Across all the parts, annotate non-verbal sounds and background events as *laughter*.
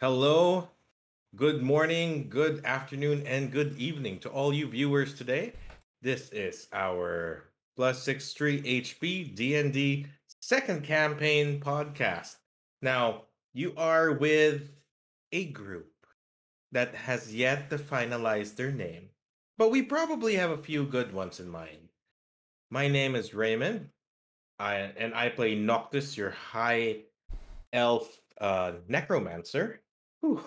Hello, good morning, good afternoon, and good evening to all you viewers today. This is our plus six three HP D&D second campaign podcast. Now, you are with a group that has yet to finalize their name, but we probably have a few good ones in mind. My name is Raymond, I, and I play Noctis, your high elf uh, necromancer. Whew.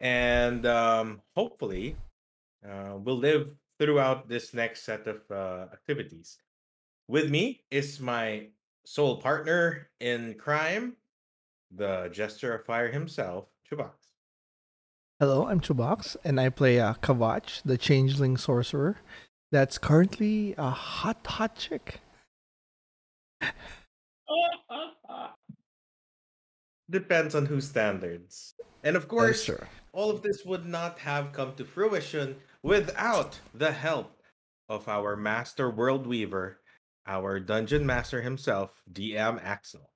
And um, hopefully, uh, we'll live throughout this next set of uh, activities. With me is my sole partner in crime, the Jester of Fire himself, Chubax. Hello, I'm Chubox, and I play uh, Kavach, the changeling sorcerer that's currently a hot, hot chick. *laughs* Depends on whose standards. And of course, true. all of this would not have come to fruition without the help of our master world weaver, our dungeon master himself, DM Axel.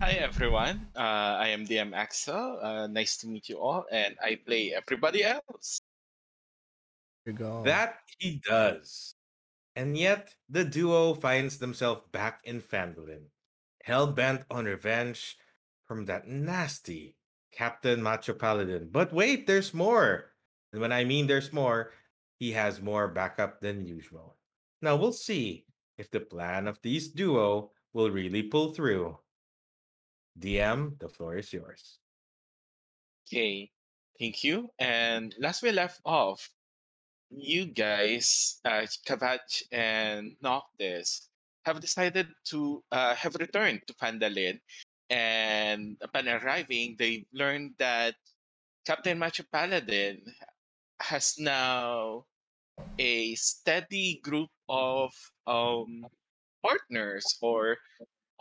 Hi everyone, uh, I am DM Axel. Uh, nice to meet you all, and I play everybody else. You go. That he does. And yet, the duo finds themselves back in Fandolin, hell bent on revenge from that nasty Captain Macho Paladin. But wait, there's more. And when I mean there's more, he has more backup than usual. Now we'll see if the plan of these duo will really pull through. DM, the floor is yours. Okay, thank you. And last we left off, you guys, uh, Kavach and Noctis, have decided to uh, have returned to Pandalin. And upon arriving, they learned that Captain Macho Paladin has now a steady group of um, partners or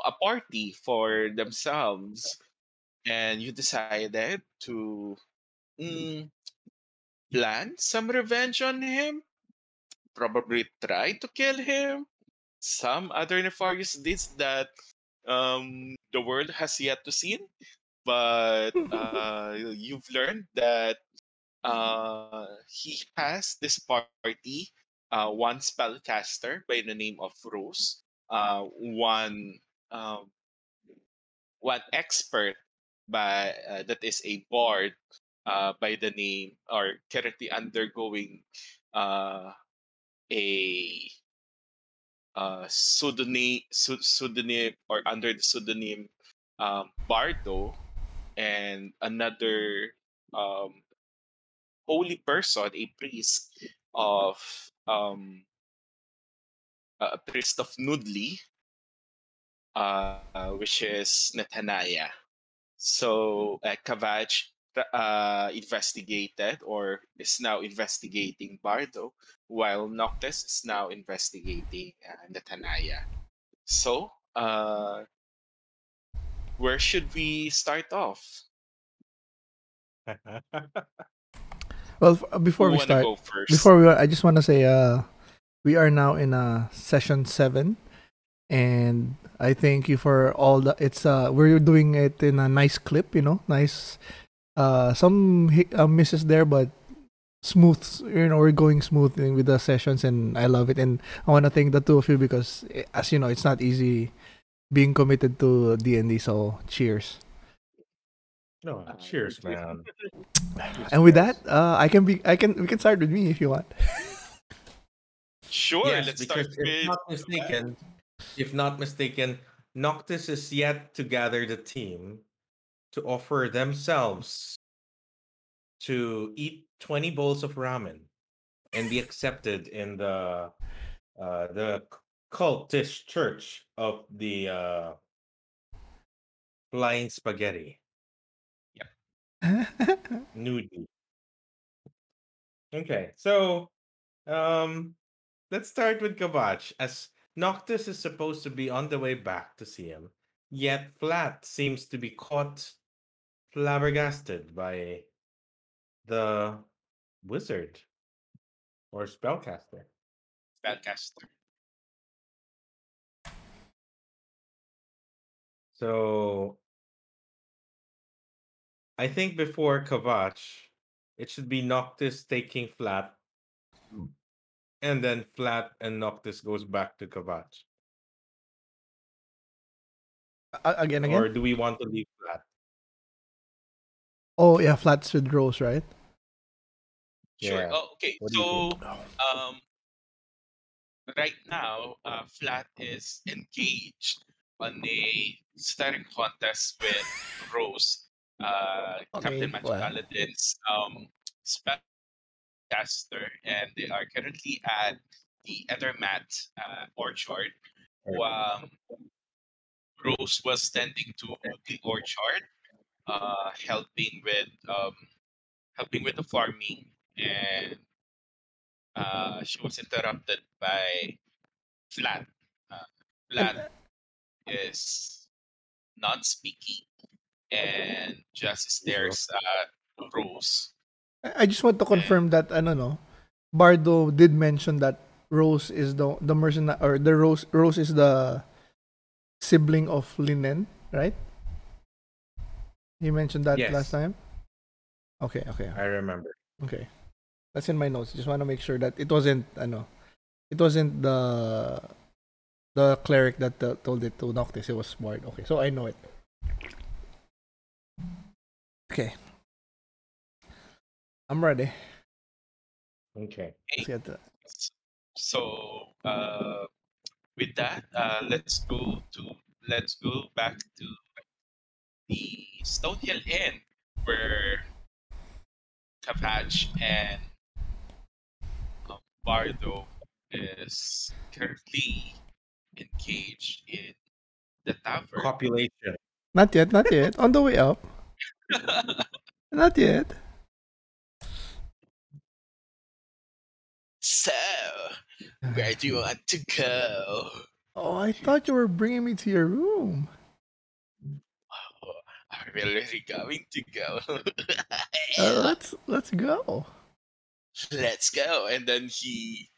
a party for themselves. And you decided to mm, plan some revenge on him probably try to kill him some other nefarious deeds that um, the world has yet to see but *laughs* uh, you've learned that uh, he has this party uh, one spellcaster by the name of Rose, uh, one um, one expert by uh, that is a bard uh, by the name or currently undergoing uh, a uh, pseudonym, pseudonym or under the pseudonym um, Bardo and another um, holy person, a priest of um, a priest of Nudli, uh, which is Nathaniah. So uh, Kavach uh, investigated or is now investigating Bardo, while Noctis is now investigating uh, Nathaniah. So, uh, where should we start off? *laughs* Well, f- before Who we start, before we, I just want to say, uh, we are now in uh, session seven, and I thank you for all the. It's uh, we're doing it in a nice clip, you know, nice. Uh, some uh, misses there, but smooth. You know, we're going smooth with the sessions, and I love it. And I want to thank the two of you because, eh, as you know, it's not easy being committed to D and D. So, cheers. No, cheers, man. *laughs* And with that, uh, I can be, I can, we can start with me if you want. Sure, yes, let's start if with not mistaken, if not mistaken, Noctis is yet to gather the team to offer themselves to eat 20 bowls of ramen and be accepted in the uh, the cultish church of the uh, flying spaghetti Yeah. *laughs* nudie. Okay, so um, let's start with Kavach. As Noctis is supposed to be on the way back to see him, yet Flat seems to be caught flabbergasted by the wizard or spellcaster. Spellcaster. So I think before Kavach, it should be Noctis taking flat, hmm. and then flat and Noctis goes back to Kavach. A- again, again. Or do we want to leave flat? Oh yeah, flats with Rose, right? Sure. Yeah. Oh, okay. What So um, right now, uh, Flat is engaged on a staring contest with Rose, uh, Okay, Captain Magic well. Paladin's um, spellcaster, and they are currently at the Ethermat uh, orchard. Um, Rose was tending to the orchard, uh, helping with um, helping with the farming, and uh, she was interrupted by Flat. Uh, Flat is not speaking and just stares at Rose. I just want to confirm that ano no, Bardo did mention that Rose is the the mercenary or the Rose Rose is the sibling of Linen, right? He mentioned that Yes. last time. Okay, okay, I remember. okay. That's in my notes. Just want to make sure that it wasn't ano, it wasn't the the cleric that uh, told it to Noctis. It was Bard. Okay, so I know it. Okay. I'm ready. Okay. Let's get to So uh, with that, uh, let's go to let's go back to the Stonehill Inn where Kavach and um, Bardo is currently engaged in the tavern. Copulation. Not yet, not yet. On the way up. *laughs* Not yet. so, where do you want to go? Oh, I thought you were bringing me to your room. We really going to go? Uh, let's let's go. Let's go. And then he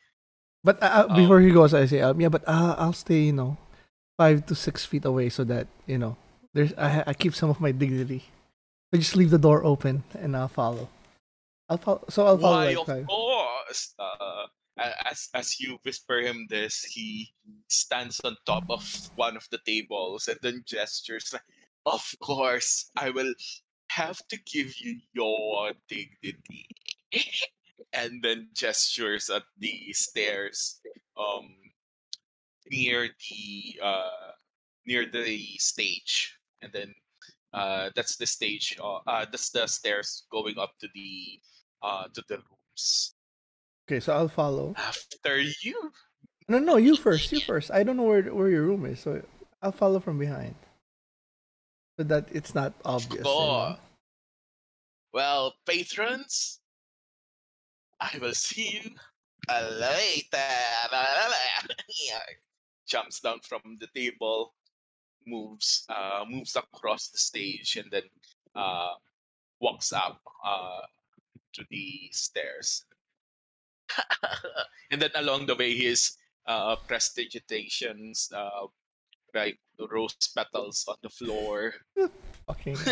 But uh, uh, before he goes, I say, um, yeah, but uh, I'll stay, you know, five to six feet away so that you know, there's I, I keep some of my dignity. So just leave the door open and I'll follow. I'll follow. So I'll follow Why, like of five. course. Uh, as as you whisper him this, he stands on top of one of the tables and then gestures. like, Of course, I will have to give you your dignity. *laughs* and then gestures at the stairs, um, near the uh, near the stage, and then uh, that's the stage. Uh, uh, that's the stairs going up to the uh to the rooms. Okay, so I'll follow. After you, No, no, you first. You *laughs* first. I don't know where where your room is, so I'll follow from behind, so that it's not obvious. course. well, patrons, I will see you later. *laughs* Jumps down from the table, moves uh moves across the stage, and then uh walks up uh to the stairs. *laughs* and then along the way, his uh prestidigitations, uh, like rose petals on the floor. *laughs* Fucking. *laughs*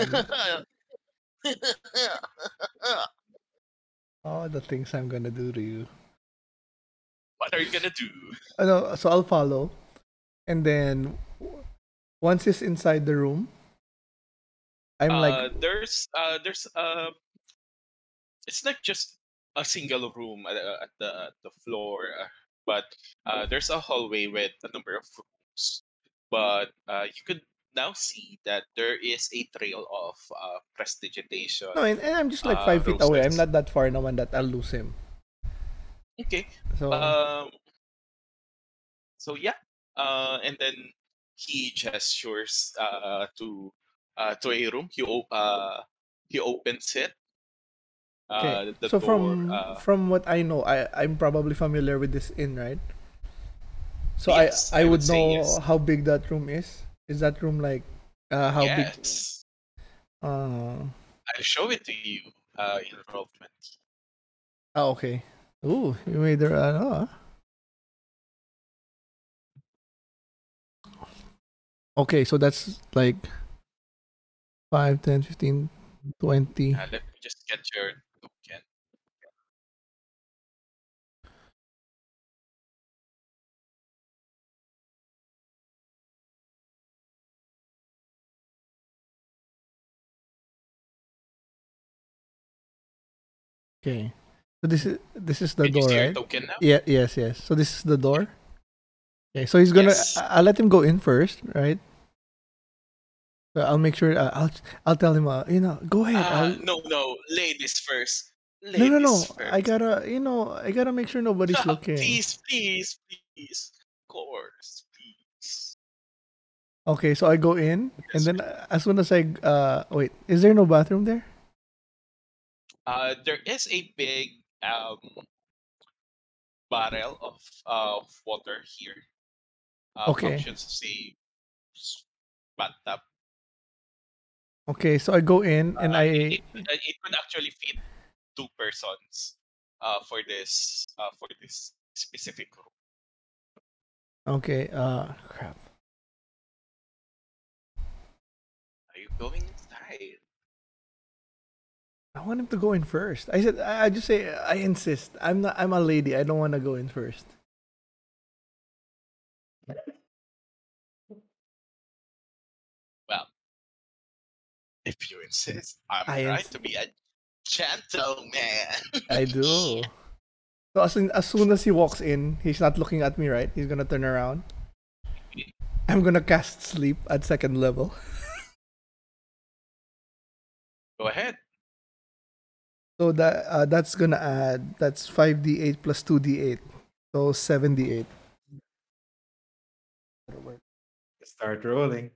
all the things I'm gonna do to you. what are you gonna do? Ano, so I'll follow, and then once he's inside the room, I'm uh, like, there's uh there's uh it's not just a single room at, uh, at the at the floor, but uh, there's a hallway with a number of rooms. But uh, you could now see that there is a trail of uh, prestidigitation. no, and, and I'm just like uh, five feet away. I'm not that far naman that I'll lose him. Okay. So Um. So yeah. Uh, and then he gestures uh to uh to a room. He o- uh he opens it. okay. Uh, the so door, from uh, from what I know, I I'm probably familiar with this inn, right? So Yes, I I I would would know yes. how big that room is. Is that room like uh how big? yes. Uh, I'll show it to you uh, in oh, okay. Ooh, you made the ah. Okay, so that's like 5, 10, 15, 20. Uh, let me just get your Okay. So this is this is the Can you door, see right? token now? Yeah, yes, yes. So this is the door. Okay, so he's gonna. Yes. I- I'll let him go in first, right? So I'll make sure. Uh, I'll I'll tell him. Uh, you know, go ahead. Uh, no, no, ladies first. Ladies no, no, no. First. I gotta. You know, I gotta make sure nobody's *laughs* looking. please, please, please. Of course, please. Okay, so I go in, and then uh, as soon as I uh wait, is there no bathroom there? Uh, there is a big um barrel of of water here. Uh, Okay. Functions as a bathtub. Okay, so I go in and Uh, I it, it, it could actually fit two persons. Uh, for this uh for this specific room. okay. Uh, crap. Are you going? I want him to go in first. I said I, I just say I insist. I'm not. I'm a lady. I don't want to go in first. Well, if you insist, I'm I trying ins- to be a gentleman. I *laughs* do. So as soon, as soon as he walks in, he's not looking at me, right? He's gonna turn around. I'm gonna cast sleep at second level. Go ahead. So that uh, that's gonna add that's five d eight plus two d eight, so seven d eight. Start rolling.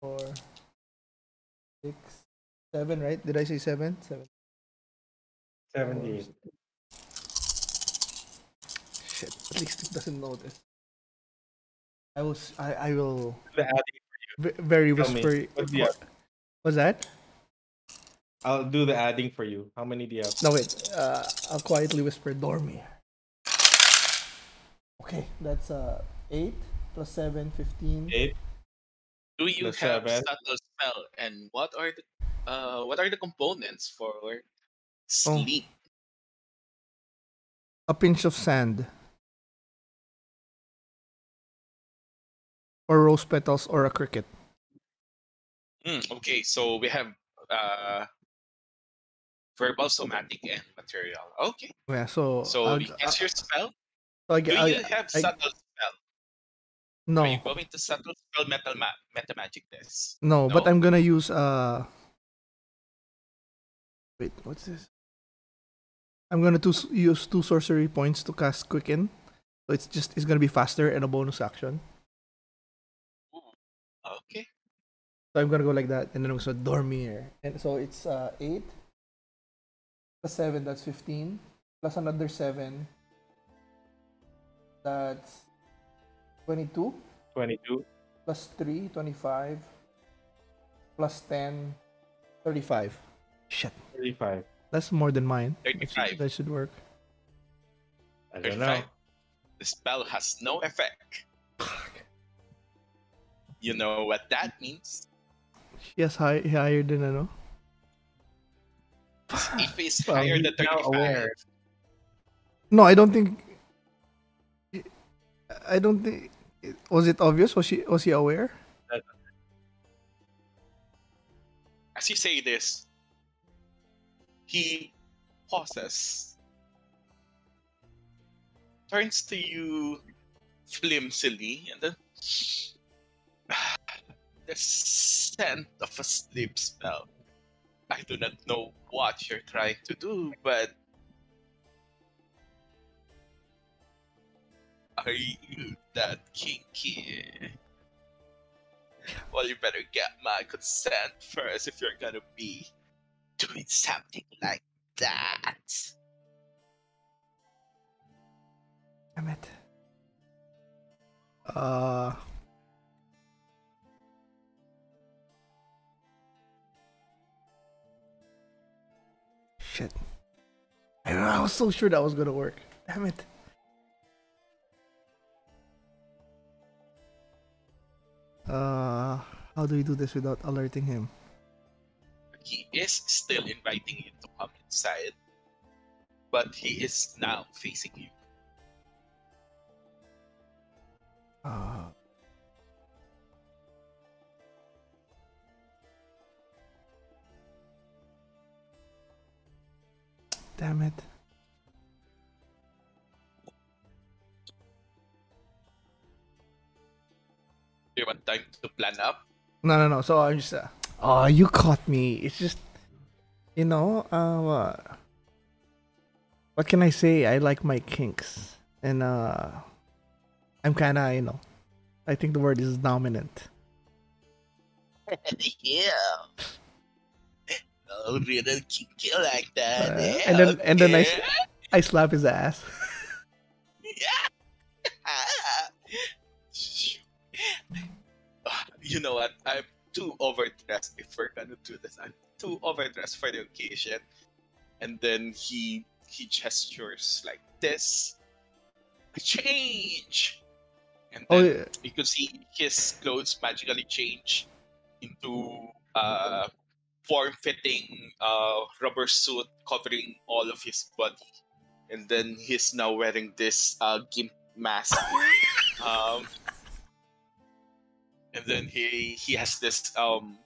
Four, six, seven. Right? Did I say seven? Seven. 78. Shit. *laughs* At least it doesn't notice. I will. I will. The Very whispery. What's that? I'll do the adding for you. How many do you have? No, wait. Uh, I'll quietly whisper Dormir. Okay, that's uh, 8 plus 7, 15. Eight. Do you The have seven. subtle spell, and what are the uh what are the components for Oh. sleep? A pinch of sand. Or rose petals or a cricket. Hmm, okay, so we have uh verbal, somatic, and material. Okay, Yeah, so. so I'll, guess your spell. I, Do I, you have I- subtle spell? no, Are you going to subtle spell metal ma- meta magic this? no, but I'm gonna use uh. Wait, what's this? I'm gonna to use two sorcery points to cast quicken, so it's just it's gonna be faster and a bonus action. Okay. So I'm gonna go like that, and then gonna dormir, and so it's uh eight plus seven. That's fifteen plus another seven. That's twenty-two 22. plus 3, 25 plus 10, 35. Shit, 35. that's more than mine. 35. That should work. I don't know. The spell has no effect. You know what that means? Yes, high, higher than ano. If it's Well, higher than now 35. No, I don't think. I don't think. Was it obvious? Was she? Was he aware? as you say this, he pauses, turns to you flimsily, and then *sighs* the scent of a sleep spell. I do not know what you're trying to do, but are you that kinky? Well, you better get my consent first if you're gonna be doing something like that. Damn it. Uh. Shit. I, I was so sure that was gonna work. Damn it. Uh, how do we do this without alerting him? he is still inviting you to come inside, but he is now facing you. Uh, damn it. Do you want time to plan up? No, no, no. So I'm just. Uh, oh, you caught me. It's just, you know, uh, what can I say? I like my kinks, and uh, I'm kind of, you know, I think the word is dominant. *laughs* yeah. Oh, really kick you like that? Uh, yeah, and then- and then I okay. I slap his ass. *laughs* *laughs* you know what? I'm too overdressed if we're gonna do this. I'm too overdressed for the occasion. And then he he gestures like this. Change. And Oh, yeah. you could see his clothes magically change into uh form-fitting uh rubber suit covering all of his body. And then he's now wearing this uh gimp mask. um and then he he has this um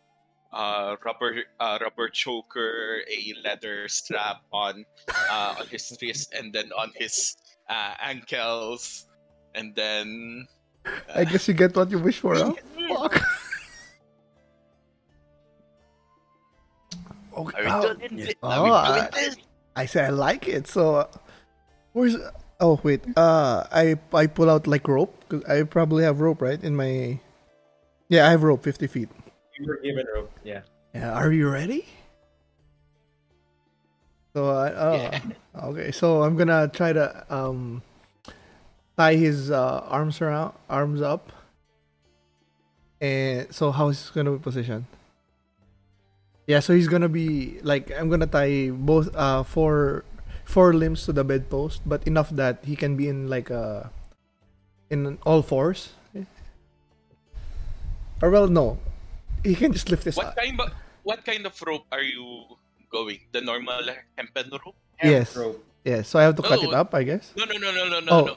uh rubber uh rubber choker a leather strap on uh on his wrist and then on his uh ankles and then I guess you get what you wish for, huh? *laughs* Okay. Are we oh, doing yes. this? Oh, Are we doing I- this? I said I like it. So, uh, where's? Oh wait. Uh, I I pull out like rope. Cause I probably have rope, right? In my. Yeah, I have rope, fifty feet. You were given rope. Yeah. Yeah. Are you ready? So I. Oh. Yeah. Okay. So I'm gonna try to um. Tie his uh, arms around, arms up. And so how is he gonna be positioned? Yeah, so he's gonna be like I'm gonna tie both uh four four limbs to the bedpost, but enough that he can be in like a in all fours. Or well, no, he can just lift his. what kind of what kind of rope are you going the normal hempen rope Yes. Rope. Yeah, so I have to cut it up, I guess. no no no no no no Oh, no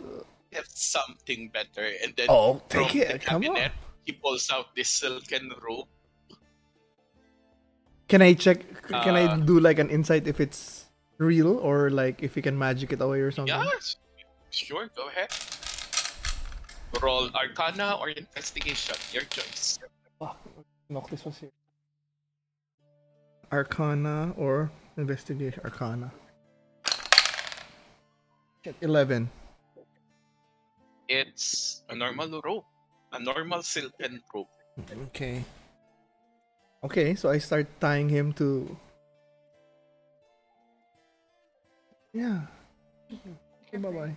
have something better and then oh, from take the it! Come on. cabinet he pulls out this silken rope Can I check? Can I Uh, do like an insight if it's real or like if you can magic it away or something? yes sure go ahead roll arcana or investigation your choice Fuck. Noctis was here. Arcana or investigation? Arcana. Eleven. it's a normal rope a normal silken rope Okay. Okay, so I start tying him to. Yeah. Okay, bye bye.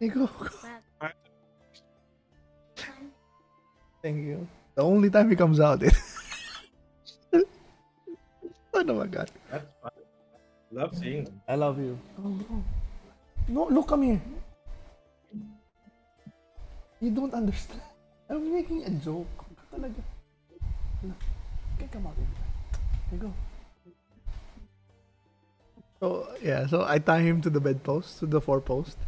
Hey, go. *laughs* go. Thank you. The only time he comes out. It... *laughs* oh my god. That's fun. Love seeing them. I love you. Oh, bro. No, look, come here. You don't understand. I'm making a joke. Talaga. Okay, come out. Okay, go. So, yeah, so I tie him to the bedpost, to the four post.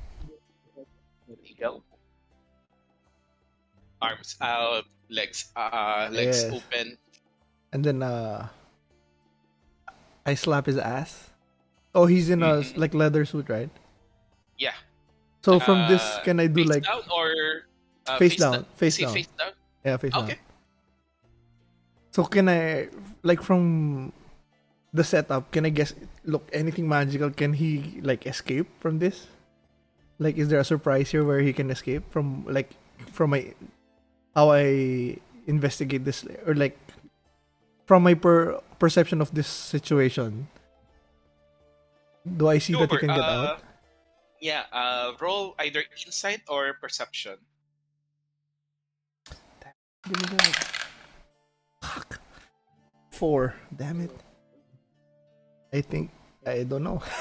There you go. Arms out, legs uh legs Yes. open. And then, uh, I slap his ass. Oh, he's in a, Mhm. like, leather suit, right? Yeah. So from this, Uh, can I do, face like, down or uh, face down, face down. face down? yeah, face down. Okay. So can I like from the setup? Can I guess? Look, anything magical? Can he like escape from this? Like, is there a surprise here where he can escape from like from my how I investigate this or like from my per perception of this situation? Do I see that he Sure, can get uh, out? Yeah, uh, roll either insight or perception. Give me that. Fuck. Four. Damn it. I think I don't know. *laughs*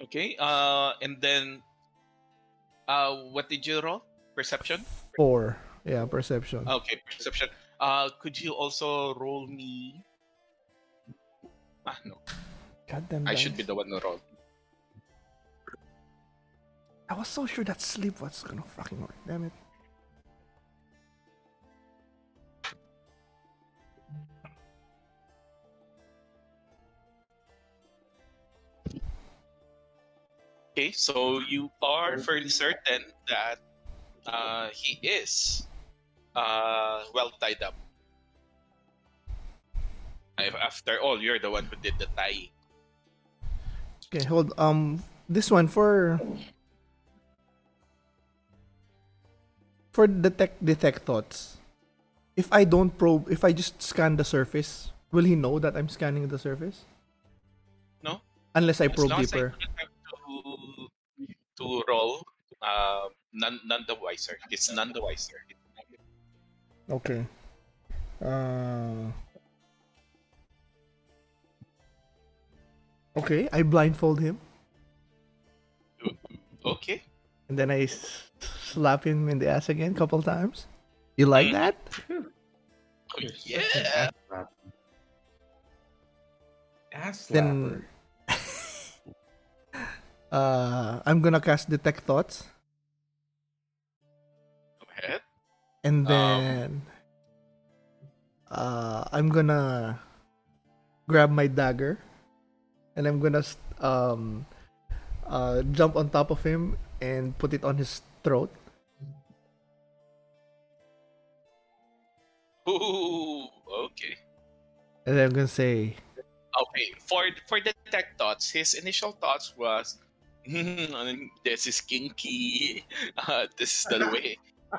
Okay. Uh, and then, uh, what did you roll? Perception. Four. Yeah, perception. Okay, perception. Uh, could you also roll me? Ah, no. Goddamn. I should be the one who rolled. I was so sure that sleep was gonna fucking work. Damn it. Okay, so you are fairly certain that uh, he is uh, well tied up. After all, you're the one who did the tie. Okay, hold. Um, this one for for detect detect thoughts. If I don't probe, if I just scan the surface, will he know that I'm scanning the surface? No. Unless I As probe as I to roll, uh, none, none the wiser. It's none the wiser. Okay. Uh. Okay, I blindfold him Okay. and then I s- slap him in the ass again, couple times. You like Mm. that? You're such an Yeah. ass slapper. Ass slapper. Then uh, I'm gonna cast detect thoughts, Go ahead. and Um, then uh, I'm gonna grab my dagger, and I'm gonna um, uh, jump on top of him and put it on his throat. Ooh, okay. And then I'm gonna say, Okay, for for the tech thoughts, his initial thoughts was, "Hmm, *laughs* "This is kinky. Uh, this is the way.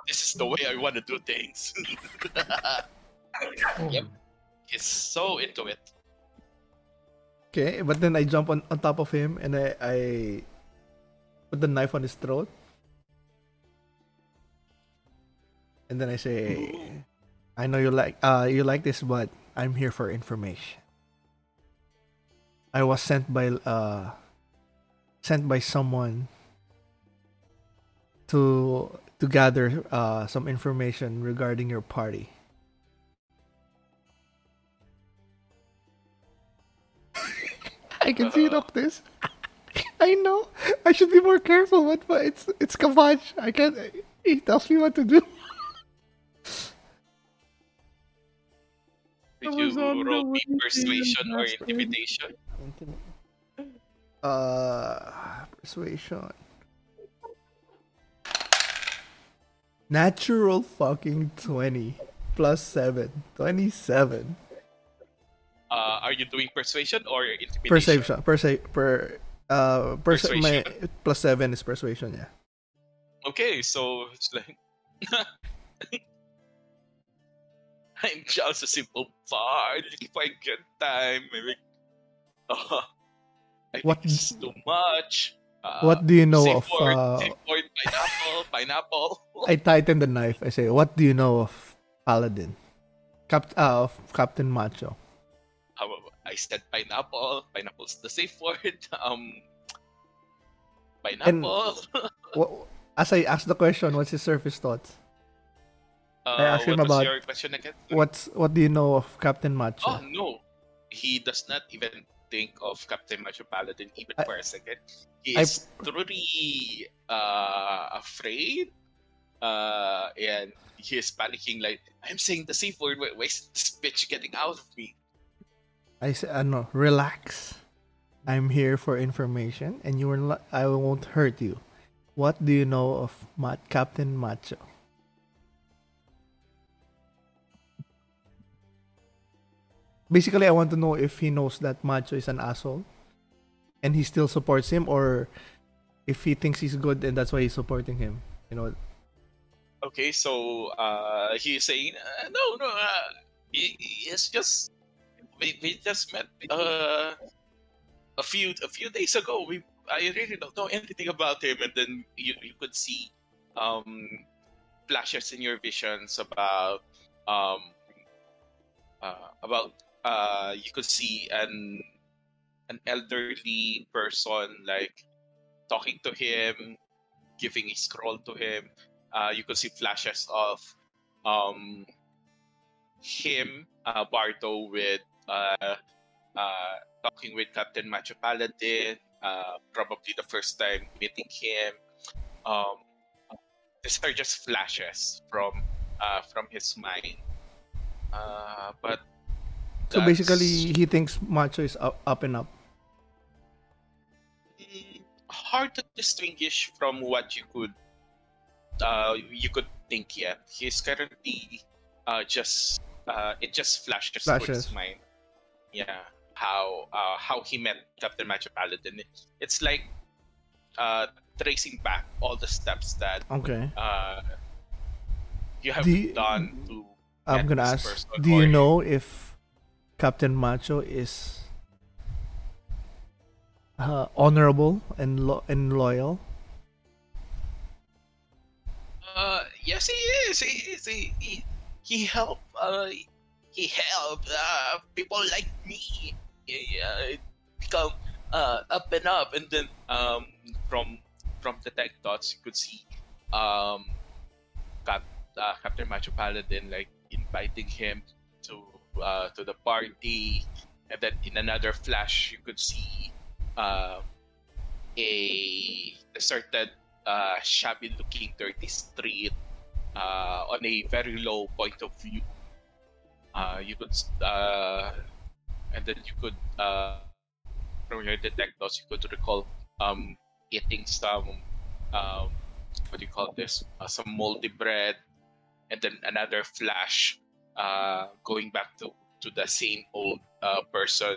This is the way I want to do things." *laughs* yep. He's so into it. okay, but then I jump on, on top of him and I, I put the knife on his throat. And then I say, Ooh. I know you like uh you like this, but I'm here for information. I was sent by uh sent by someone to to gather uh some information regarding your party. I can see it up this. I know. I should be more careful, but, but it's it's Kavach. I can't. He tells me what to do. Did you was roll me persuasion or intimidation? Uh, persuasion. Natural fucking 20 plus 7. 27. Uh, are you doing persuasion or intimidation? Perception. Perce- per, uh, my Persuasion. plus 7 is persuasion, yeah. Okay, so it's like *laughs* I'm just a simple bard. If I get time, maybe. Uh, *laughs* I What- it's too much. Uh, what do you know of. word, Uh, safe word, pineapple, *laughs* pineapple. *laughs* I tighten the knife. I say, what do you know of Paladin? Cap- uh, of Captain Macho. I said pineapple. Pineapple's the safe word. *laughs* Um, pineapple. As I ask the question, what's his surface thoughts? uh, asked him about your question again? What's What do you know of Captain Macho? Oh no, he does not even think of Captain Macho Paladin even I- for a second. He I- truly uh, afraid, uh, and he is panicking. Like I'm saying the safe word. Why, why is this bitch getting out of me? I say, ano, relax. I'm here for information, and you. Not, I won't hurt you. What do you know of Captain Macho? Basically, I want to know if he knows that Macho is an asshole, and he still supports him, or if he thinks he's good and that's why he's supporting him. You know, Okay, so uh, he's saying uh, no, no. Uh, he, he just we, we just met uh, a few a few days ago. We I really don't know anything about him, and then you you could see um, flashes in your visions about um, uh, about uh, you could see an an elderly person like talking to him, giving a scroll to him. Uh, you could see flashes of um, him, uh, Bardo, with uh, uh, talking with Captain Macho Paladin, uh, probably the first time meeting him. Um, these are just flashes from uh, from his mind. Uh, but So that's- basically, he thinks Macho is up, up and up. Hard to distinguish from what you could uh you could think yeah he's currently uh just uh it just flashes, through his mind yeah how uh how he met captain macho paladin it's like uh tracing back all the steps that Okay. uh you have Do done to I'm gonna ask. Do you know if Captain Macho is uh, honorable and lo- and loyal? Uh, yes, he is. He is. He he, he helped. Uh, he helped uh, people like me. Yeah, become uh up and up, and then um from from the tech dots you could see um Cap, uh, Captain Macho Paladin like inviting him to uh to the party, and then in another flash you could see uh a certain uh, shabby looking dirty street uh, on a very low point of view. Uh, you could, uh, and then you could, uh, from your detectors, you could recall um, eating some, um, what do you call this? Uh, some moldy bread, and then another flash uh, going back to, to the same old uh, person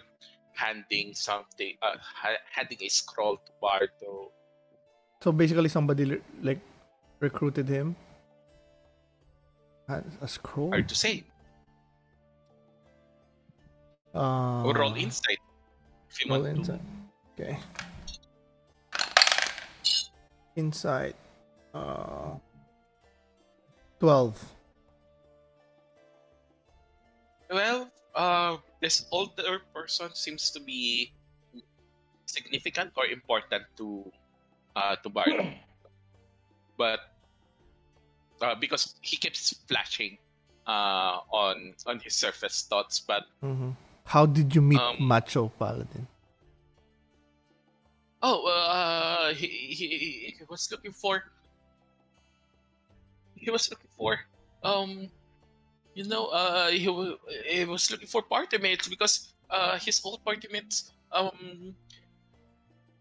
handing something, uh, ha- handing a scroll to Bardo. So basically, somebody li- like recruited him. A scroll. Hard to say. Uh, Or roll insight if you roll want insight. Okay. Insight. Uh, twelve. Well, uh, this older person seems to be significant or important to uh, to Bardo. *clears throat* but uh, because he keeps flashing uh, on on his surface thoughts, but Mm-hmm. How did you meet Um, Macho Paladin? Oh, uh, he, he, he was looking for. He was looking for, um, you know, uh, he, he was looking for party mates because uh, his old party mates, um,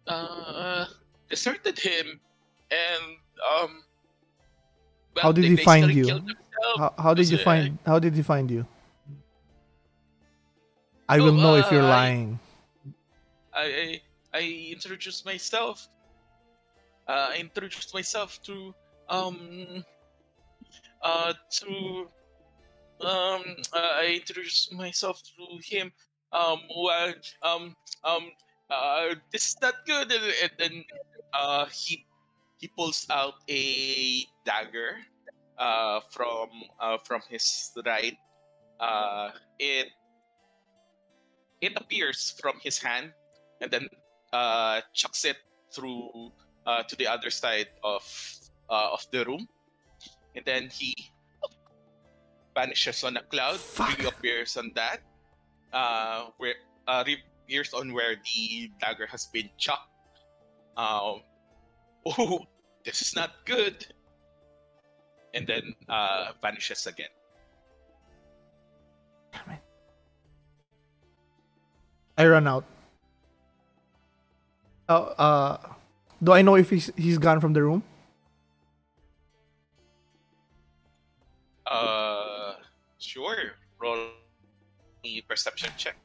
uh, deserted him, and um. well, How did he find you? How, how did you uh, find? How did he find you? I Oh, will know if you're uh, lying. I, I I introduced myself. Uh, I introduced myself to um uh to um I introduced myself to him um while um um uh this is not good and, and then uh he he pulls out a dagger uh from uh from his right uh it it appears from his hand and then uh, chucks it through uh, to the other side of uh, of the room, and then he vanishes on a cloud, Fuck. reappears on that, uh, where uh, reappears on where the dagger has been chucked. Um, *laughs* oh, this is not good, and then uh, vanishes again. I run out. Oh, uh, do I know if he's he's gone from the room? Uh, Sure. Roll the perception check.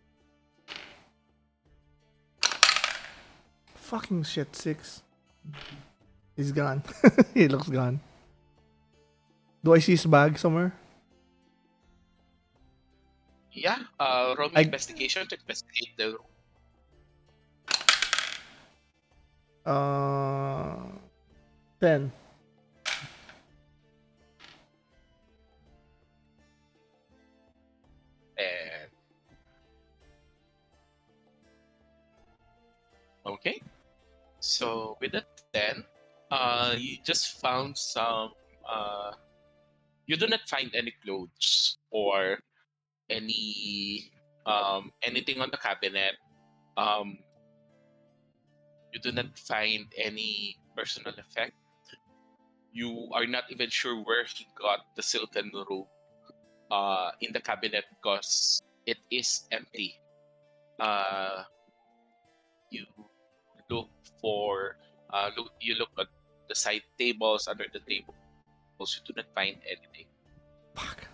Fucking shit, six. He's gone. *laughs* he looks gone. Do I see his bag somewhere? Yeah, uh, roll I... investigation to investigate the room. Uh, 10. Okay, so with the ten, uh, you just found some. Uh, you do not find any clothes or any um, anything on the cabinet. Um, you do not find any personal effect. You are not even sure where he got the silken robe uh, in the cabinet because it is empty. Uh, you look for uh, look you look at the side tables under the tables. You do not find anything. Fuck.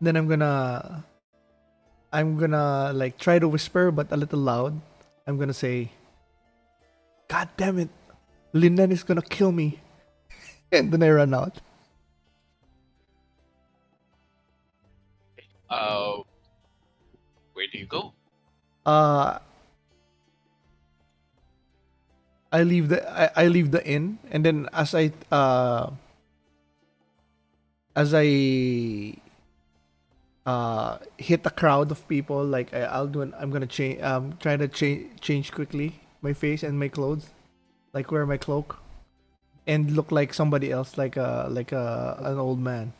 Then I'm gonna I'm gonna like try to whisper but a little loud. I'm gonna say God damn it. Linden is gonna kill me. *laughs* and then I run out. Uh, where do you go? Uh I leave the I, I leave the inn and then as I uh as I uh hit a crowd of people like I, I'll do an, I'm gonna change um try to change change quickly my face and my clothes like wear my cloak and look like somebody else like a like a an old man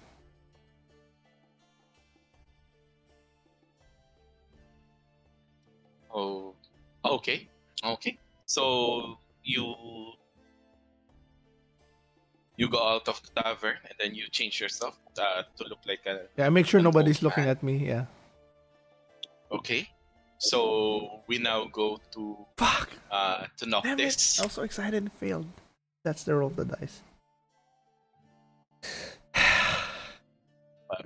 okay, okay. So you you go out of the tavern and then you change yourself uh, to look like a yeah make sure nobody's looking at me yeah okay. So we now go to fuck uh to knock damn it this. I was so excited and failed that's the roll of the dice *sighs*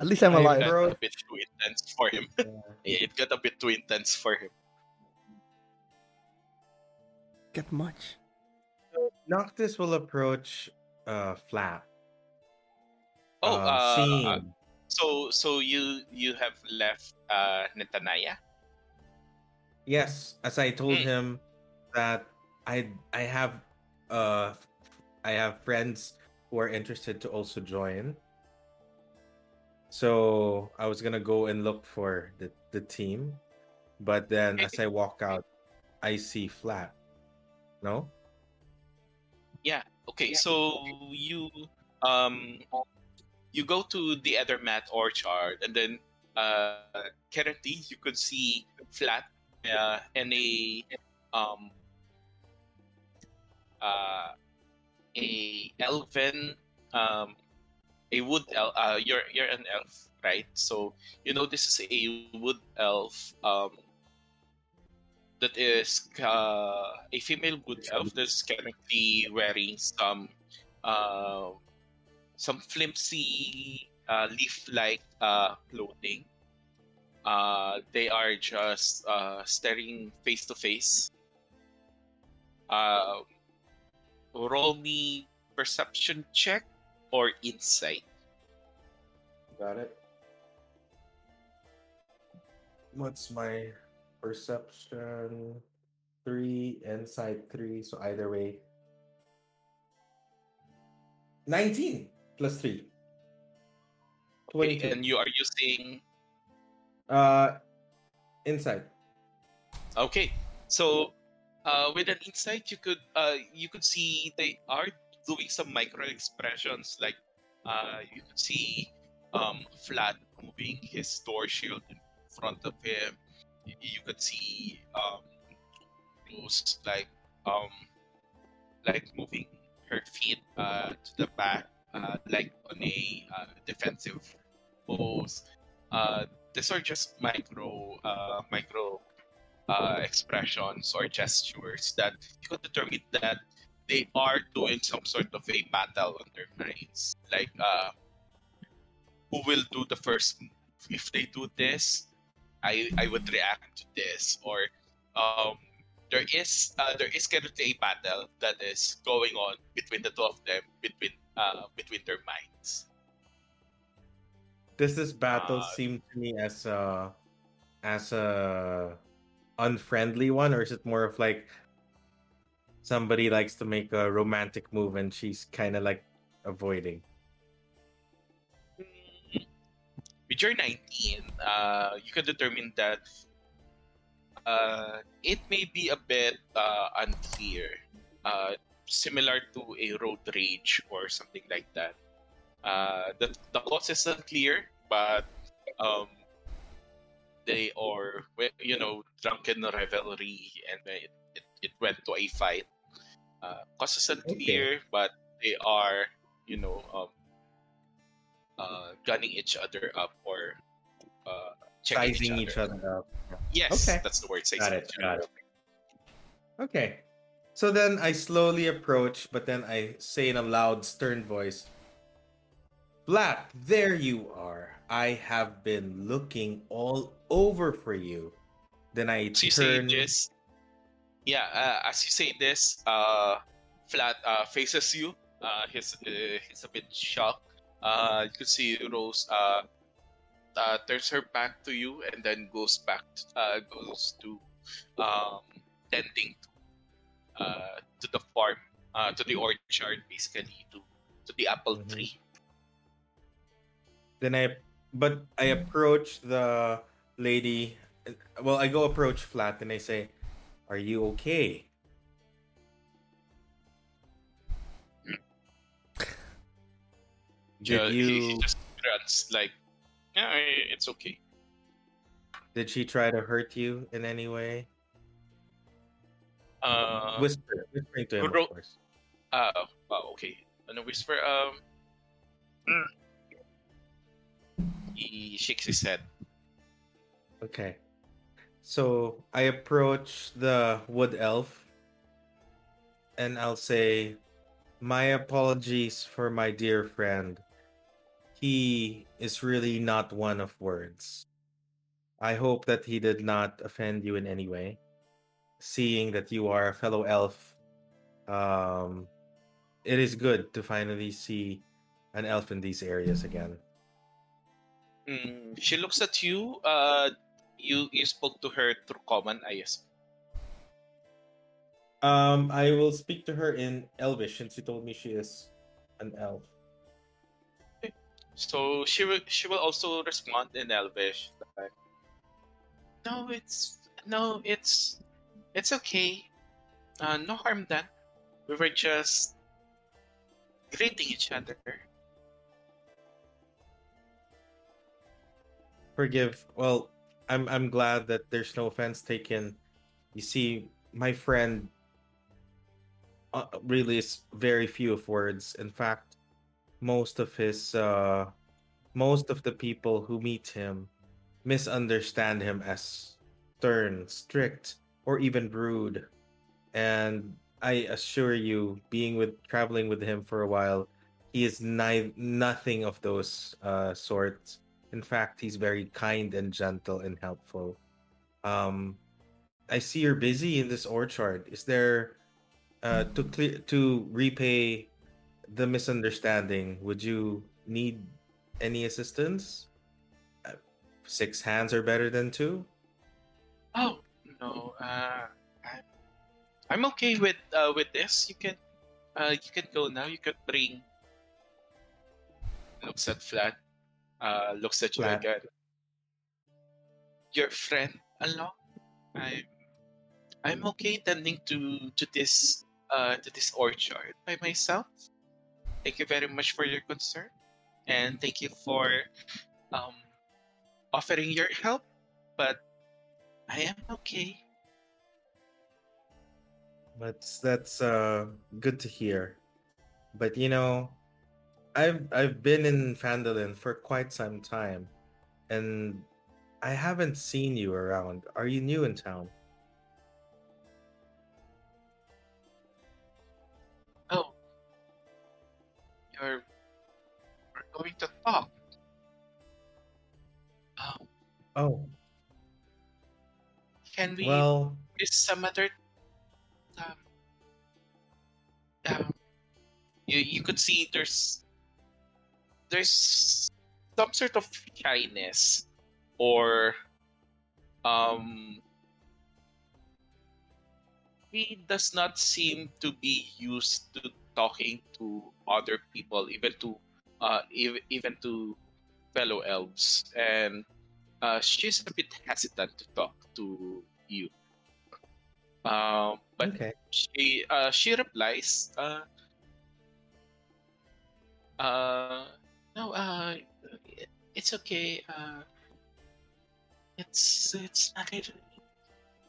At least I'm it alive. Bro. a bit too intense for him. yeah, *laughs* it got a bit too intense for him. Get much Noctis will approach uh Flap. Oh, um, uh, uh, so so you you have left uh Netanaya. yes, as I told Mm. him that I I have uh I have friends who are interested to also join. So I was gonna go and look for the, the team, but then as I walk out, I see Flap. No? Yeah. Okay. So you um you go to the Edermath orchard, and then uh currently you could see flat uh, and a um uh a elven um a wood elf. Uh, you're you're an elf, right? So you know this is a wood elf um that is uh, a female wood elf that's currently wearing some uh, some flimsy uh, leaf-like uh, clothing. Uh, they are just uh, staring face to face. Uh, roll me perception check or insight. Got it. What's my perception? Three, insight three. So either way. 19 plus three. Okay, 22. and you are using Uh, insight. Okay, so uh, with an insight, you could uh, you could see they are doing some micro expressions. Like uh, you could see um, Flat moving his door shield in front of him. You, could see um, like um, like moving her feet uh, to the back, uh, like on a uh, defensive pose. Uh, these are just micro uh, micro uh, expressions or gestures that you could determine that they are doing some sort of a battle on their minds. Like, uh, who will do the first? If they do this, I I would react to this. Or um, there is uh, there is currently a battle that is going on between the two of them, between uh, between their minds. Does this battle Uh, seem to me as a as a unfriendly one, or is it more of like somebody likes to make a romantic move and she's kind of like avoiding? With your 19, uh, you can determine that uh, it may be a bit uh, unclear. Uh, similar to a road rage or something like that. Uh, the the cause is unclear, but um, they are you know drunken revelry and it, it, it went to a fight. Uh, cause is unclear, but they are you know um, uh, gunning each other up or uh, checking Sizing each other up. Yes, Okay. that's the word. Sizing Got it, got it. Okay. So then I slowly approach, but then I say in a loud, stern voice, Black, there you are. I have been looking all over for you. Then I So turn. this. Yeah, uh, as you say this, uh, Flat uh, faces you. Uh, he's uh, he's a bit shocked. Uh, you can see Rose uh, uh, turns her back to you and then goes back uh, goes to um, tending to, uh, to the farm uh, to the orchard basically to to the apple Mhm. tree. Then I, but I approach the lady. Well, I go approach Flat and I say, "Are you okay?" Did he, he just grunts like, yeah, it's okay. Did she try to hurt you in any way? Uh, Whisper, whispering to him, Ro- of course. Uh, oh, okay. Ano whisper? Um, he shakes his head. Okay. So I approach the wood elf and I'll say, My apologies for my dear friend. He is really not one of words. I hope that he did not offend you in any way. Seeing that you are a fellow elf, um, it is good to finally see an elf in these areas again. Mm, she looks at you. Uh, you you spoke to her through common, I guess. Um, I will speak to her in Elvish since you told me she is an elf. So she will she will also respond in Elvish. Like, no, it's no, it's it's okay. Uh, no harm done. We were just greeting each other. Forgive. Well, I'm I'm glad that there's no offense taken. You see, my friend uh, really is very few of words. In fact, most of his uh, most of the people who meet him misunderstand him as stern, strict, or even rude. And I assure you, being with traveling with him for a while, he is ni- nothing of those uh, sorts. In fact, he's very kind and gentle and helpful. Um, I see you're busy in this orchard. Is there uh, to clear to repay the misunderstanding? Would you need any assistance? Uh, six hands are better than two. Oh no, uh, I, I'm okay with uh, with this. You can uh, you can go now. You can bring. Looks at flat. Uh, looks at you Flat. again. Your friend along. I'm I'm okay tending to to this uh to this orchard by myself. Thank you very much for your concern, and thank you for um offering your help. But I am okay. That's that's uh good to hear. But you know, I've I've been in Phandalin for quite some time and I haven't seen you around. Are you new in town? You're we're going to talk. Oh, Oh, can we well, miss some other um, um you you could see there's there's some sort of shyness or um he does not seem to be used to talking to other people even to uh even, even to fellow elves and uh she's a bit hesitant to talk to you Um, but Okay. she uh she replies uh uh no uh it's okay uh it's it's not it.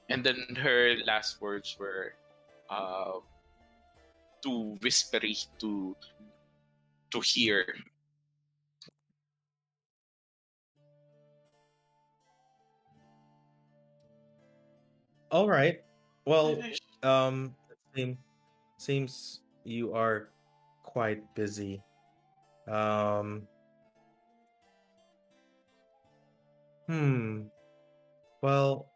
and then her last words were uh too whispery to to hear All right. Well, um, seem, seems you are quite busy. Um, hmm. Well,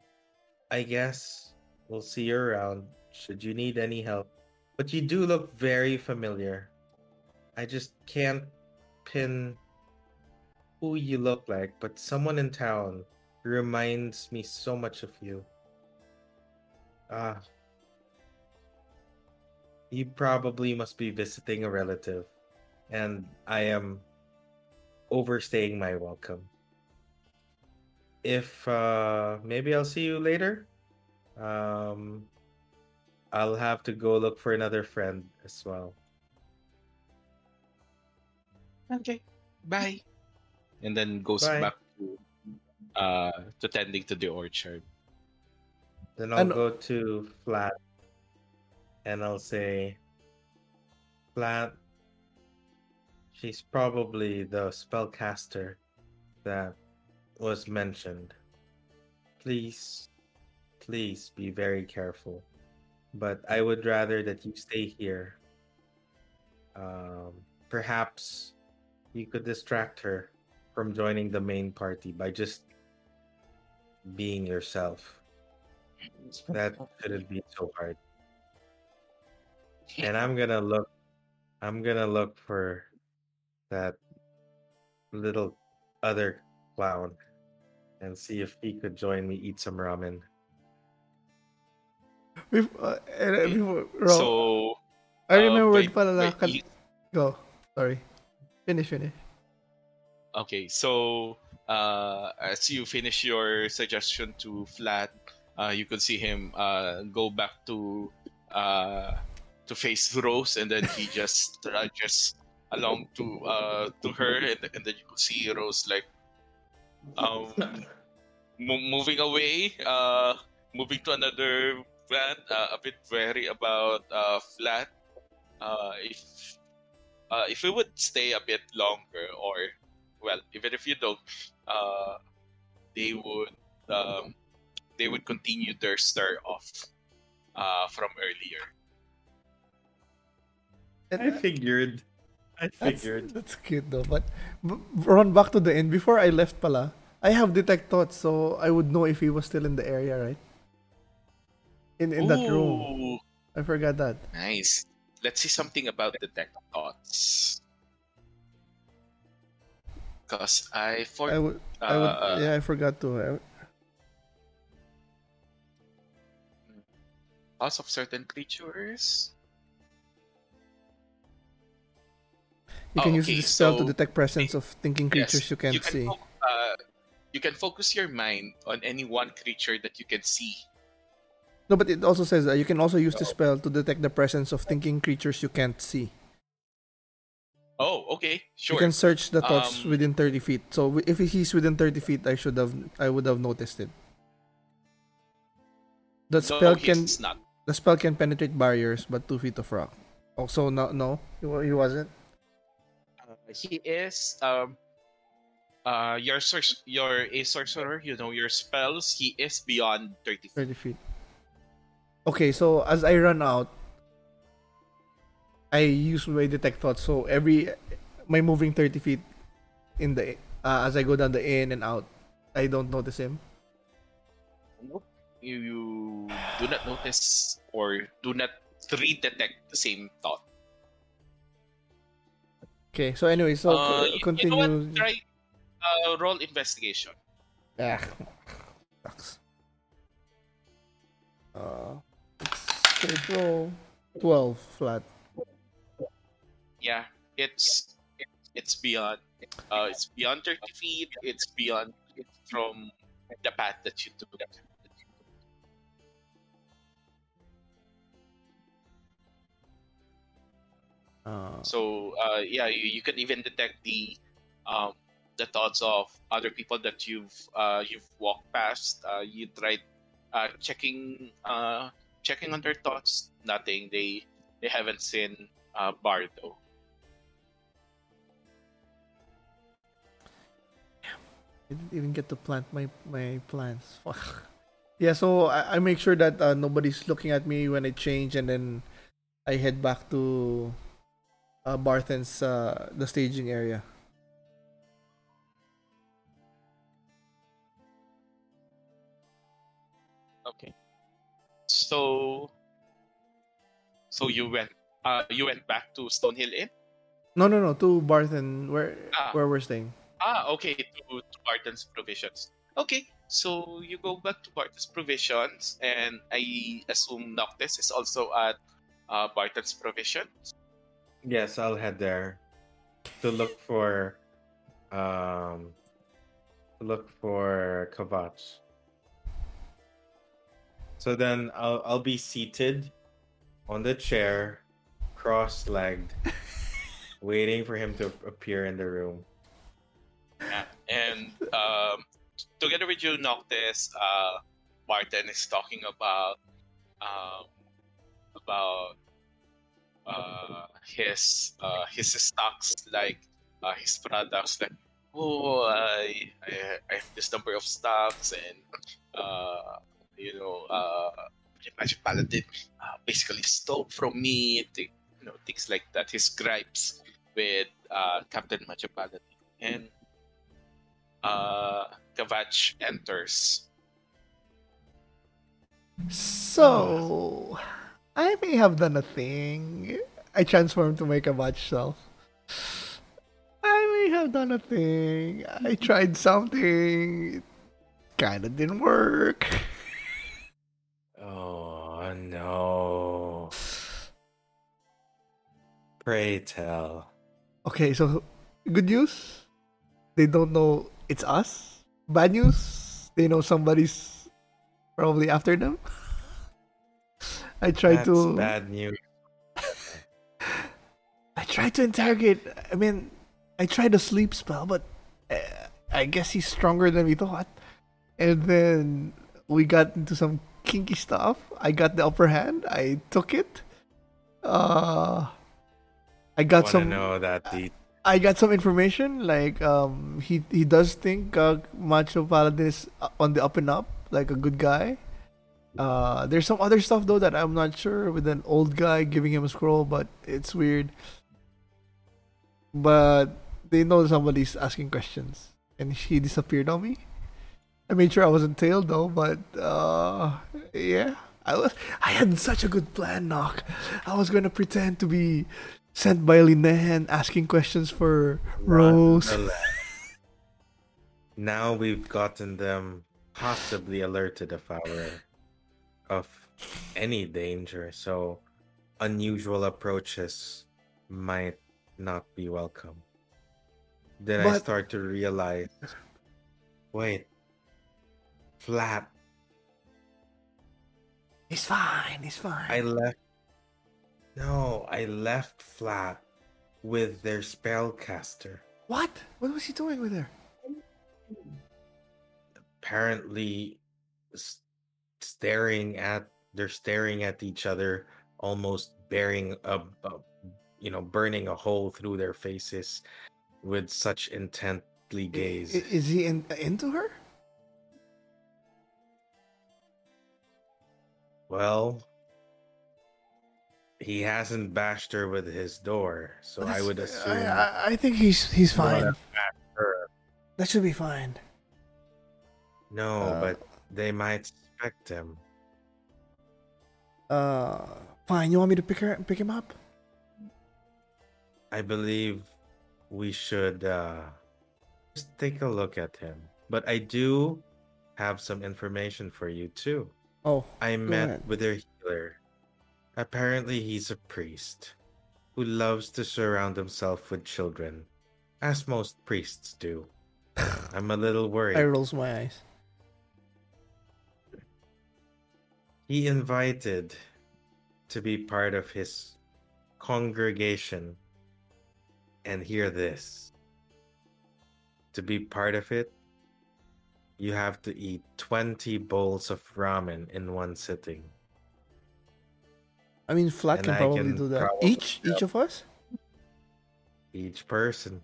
I guess we'll see you around should you need any help. But you do look very familiar. I just can't pin who you look like, but someone in town reminds me so much of you. Ah. You probably must be visiting a relative, and I am overstaying my welcome. If uh maybe I'll see you later. Um I'll have to go look for another friend as well. okay bye and then goes Bye. back to uh to tending to the orchard Then I'll Ano- go to Flat and I'll say, Flat, she's probably the spellcaster that was mentioned. Please, please be very careful. But I would rather that you stay here. Um, perhaps you could distract her from joining the main party by just being yourself that shouldn't be so hard. And I'm gonna look I'm gonna look for that little other clown and see if he could join me eat some ramen. Bef- uh, eh, before, Ro, so I uh, remembered wait, pala you- Go. Sorry. Finish, finish. Okay, so uh, as you finish your suggestion to Flat, uh, you could see him uh, go back to uh, to face Rose, and then he just trudges along to uh, to her, and, and then you could see Rose like um, *laughs* mo- moving away, uh, moving to another plant, uh, a bit wary about uh, Flat. Uh, if uh, if we would stay a bit longer, or well, even if you don't, uh, they would um, they would continue their stir off uh, from earlier. I figured. I figured. that's cute though. But b- run back to the end. Before I left pala, I have detect thoughts, so I would know if he was still in the area, right? In in that room. I forgot that. Nice. Let's see something about detect thoughts. Cause I for I would I would uh, yeah, I forgot to. Loss of certain creatures. you can Oh, use the spell to detect presence of thinking creatures Yes, you can't you can see. fo- uh, you can focus your mind on any one creature that you can see. No, but it also says that you can also use the Oh. spell to detect the presence of thinking creatures you can't see. Oh, okay, sure. You can search the thoughts Um, within 30 feet. So if he's within 30 feet, I should have I would have noticed it. The no, spell can not. the spell can penetrate barriers, but two feet of rock. Also, no, no, he wasn't. Uh, he is um uh your a sorcerer. You know your spells. He is beyond thirty feet. 30 feet. Okay, so as I run out, I use my detect thoughts. So every my moving 30 feet in the uh, as I go down the in and out, I don't notice him. Nope. You, you do not notice or do not redetect the same thought. Okay, so anyway, so uh, c- you- continue. You know what? Try uh, roll investigation. Ah, *laughs* sucks. Uh, Okay, 12 flat. Yeah, it's it's beyond uh, it's beyond 30 feet, it's beyond from the path that you took. Uh. So uh, yeah, you, you, can even detect the um, the thoughts of other people that you've uh, you've walked past. Uh, you tried uh, checking uh checking on their thoughts. Nothing. They they haven't seen uh, Bardo. I didn't even get to plant my my plants. *laughs* Fuck. Yeah, so I, I make sure that uh, nobody's looking at me when I change, and then I head back to uh, Barthen's uh, the staging area. So so you went uh you went back to Stonehill Inn. No, no, no, to Barthen where Ah. where we're staying. Ah, okay, to, to Barthen's provisions. Okay, so you go back to Barthen's provisions, and I assume Noctis is also at uh, Barthen's provisions. Yes, I'll head there to look for um to look for Kavach. So then I'll I'll be seated on the chair, cross-legged, *laughs* waiting for him to appear in the room. Yeah. And um, together with you, Noctis, uh, Barthen is talking about um, about uh, his uh, his stocks, like uh, his products, like oh, I, I I have this number of stocks, and uh, you know, uh, Magic Paladin uh, basically stole from me, th- you know, things like that. His gripes with uh, Captain Magic Paladin, and uh, Kavach enters. So, I may have done a thing. I transformed to make a match self. I may have done a thing. I tried something. Kinda didn't work. *laughs* Oh no. Pray tell. Okay, so good news. They don't know it's us. Bad news. They know somebody's probably after them. *laughs* I tried That's to. bad news. *laughs* I tried to interrogate. I mean, I tried a sleep spell, but uh, I guess he's stronger than we thought. And then we got into some kinky stuff. I got the upper hand. I took it. Uh, I got Wanna some. know that the I got some information. Like, um, he he does think uh, Macho Paladin is uh, on the up and up, like a good guy. Uh, there's some other stuff though that I'm not sure with an old guy giving him a scroll, but it's weird. But they know somebody's asking questions, and he disappeared on me. I made sure I wasn't tailed though, but uh, yeah, I was. I had such a good plan, Knock. I was gonna pretend to be sent by Linehan asking questions for Rose. Now we've gotten them possibly alerted of our of any danger, so unusual approaches might not be welcome. Then I start to realize wait, flat. He's fine. He's fine. I left. No, I left flat with their spellcaster. what? What was he doing with her? apparently s- staring at they're staring at each other almost bearing a, a you know burning a hole through their faces with such intently gaze i- Is he in, into her? Well he hasn't bashed her with his door so i would assume I, I, I think he's he's fine. That should be fine. no Uh, but they might suspect him Uh, fine. You want me to pick her, pick him up? I believe we should uh, just take a look at him. But I do have some information for you too. Oh, I met ahead. with their healer. Apparently, he's a priest who loves to surround himself with children, as most priests do. *laughs* I'm a little worried. I rolls my eyes. He invited to be part of his congregation and hear this. To be part of it, you have to eat 20 bowls of ramen in one sitting. I mean, Flat can I probably can do that. probably each each of us. Each person.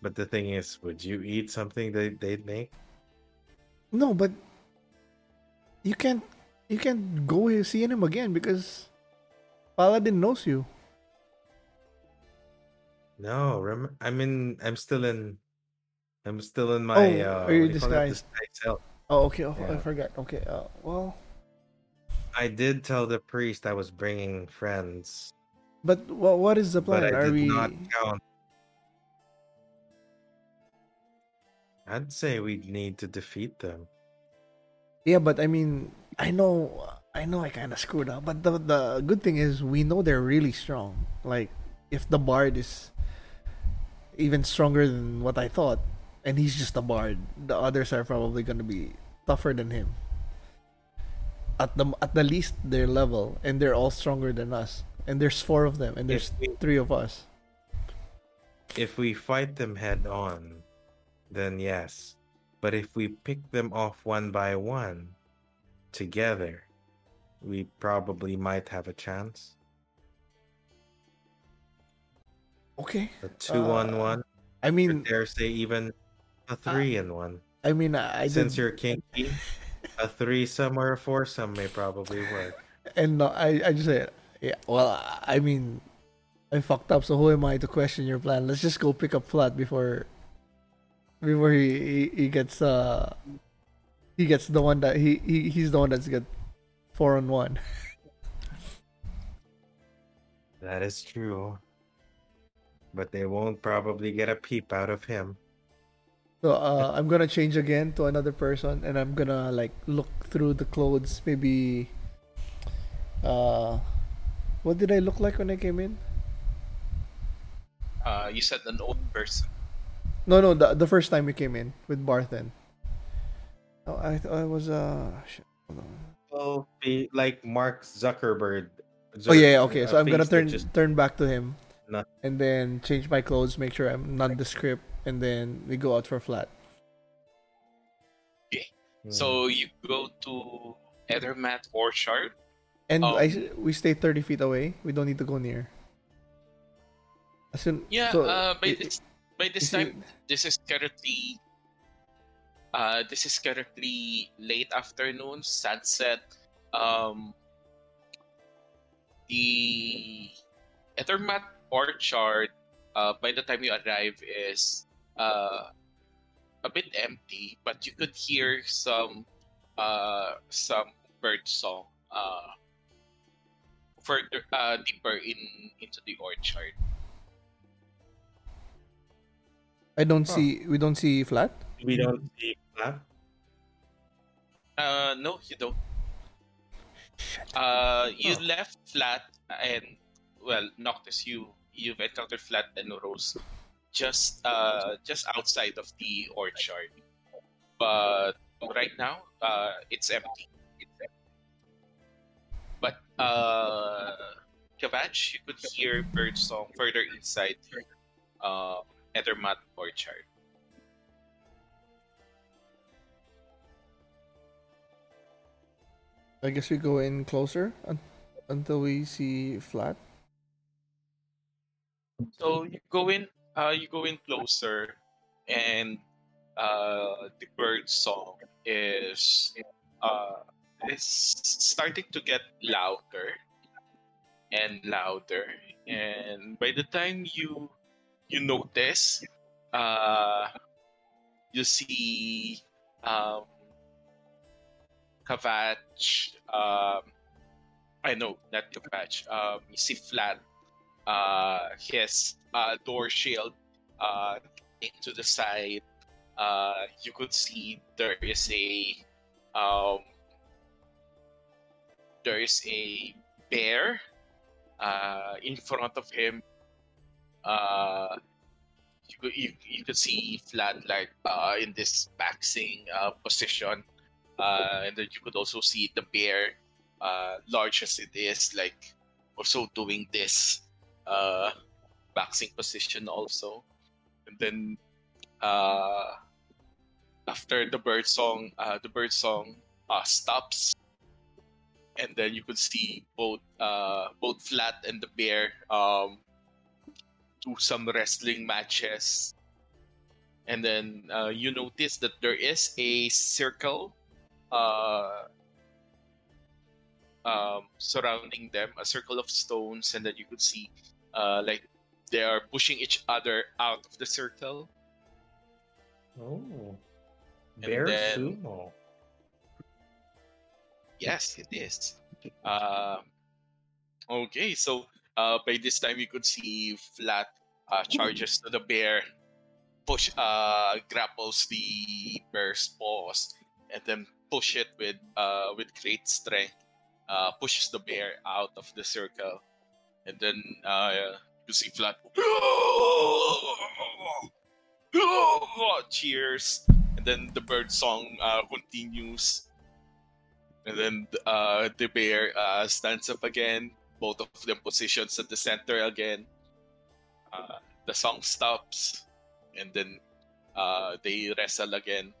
But the thing is, would you eat something that they'd make? No, but you can't you can't go seeing him again because Paladin knows you. No, rem- I'm in. I'm still in. I'm still in my. Oh, uh, are you what do call it? disguised? Oh, okay. Oh, I forgot. Okay. Uh, well, I did tell the priest I was bringing friends, but what what is the plan? Are we? not count. I'd say we need to defeat them. Yeah, but I mean, I know, I know, I kind of screwed up. But the the good thing is, we know they're really strong. Like, if the bard is even stronger than what I thought, and he's just a bard, the others are probably gonna be tougher than him. At the at the least their level, and they're all stronger than us. And there's four of them, and there's we, three of us. if we fight them head on, then yes. But if we pick them off one by one, together, we probably might have a chance. Okay. A two on Uh, one, I mean, dare say even a three in one. I mean, I, Since did, you're kinky, a threesome or a foursome may probably work. And no, I, I just say, yeah. Well, I mean, I fucked up. So who am I to question your plan? Let's just go pick up flat before, before he he, he gets uh, he gets the one that he, he he's the one that's got four on one. *laughs* That is true. But they won't probably get a peep out of him. So uh, I'm gonna change again to another person, and I'm gonna like look through the clothes. Maybe, uh, what did I look like when I came in? Uh, you said an old person. No, no, the the first time we came in with Barthen. Oh, I th- I was uh. Shit, hold on. Oh, like Mark Zuckerberg. Oh yeah, yeah, okay. So I'm gonna turn just- turn back to him, Not- and then change my clothes, make sure I'm nondescript, and then we go out for flat. Hmm. So you go to Edermath or Orchard. And Oh. I we stay thirty feet away. We don't need to go near. As soon, Yeah, so uh, by i- this by this is time, this is currently uh this is currently late afternoon, sunset. Um, the Edermath Orchard, uh, by the time you arrive, is uh a bit empty, but you could hear some uh some bird song uh further uh deeper in into the orchard. I don't Huh. see. We don't see flat. we don't see flat. Uh, no, you don't. Shit. Uh, you Oh. left flat and well, Noctis, you you've encountered flat and Rose just uh just outside of the orchard, but right now uh it's empty. It's empty. But uh, Kavach, you could hear bird song further inside uh Edermath orchard. I guess we go in closer un- until we see flat. So you go in, uh, you go in closer, and uh, the bird song is uh, is starting to get louder and louder, and by the time you you notice, uh, you see um, Kavach. Um, I know not Kavach. Um, you see Flat uh, his uh, door shield uh, to the side. Uh, you could see there is a um, there is a bear uh, in front of him. Uh, you could you, you could see flat like uh, in this baxing uh, position, uh, and then you could also see the bear uh, large as it is, like also doing this uh, boxing position also, and then uh, after the bird song, uh, the bird song uh, stops, and then you could see both uh, both Flat and the bear um, do some wrestling matches, and then uh, you notice that there is a circle uh, um, surrounding them, a circle of stones, and then you could see uh, like they are pushing each other out of the circle. Oh. Bear then- sumo. Yes, it is. Um, okay, so uh, by this time you could see Flat uh, charges to the bear, push, uh, grapples the bear's paws, and then push it with uh, with great strength. Uh, pushes the bear out of the circle, and then uh, you see Flat. Cheers, and then the bird song uh, continues. And then uh, the bear uh, stands up again. Both of them positions at the center again. Uh, the song stops, and then uh, they wrestle again.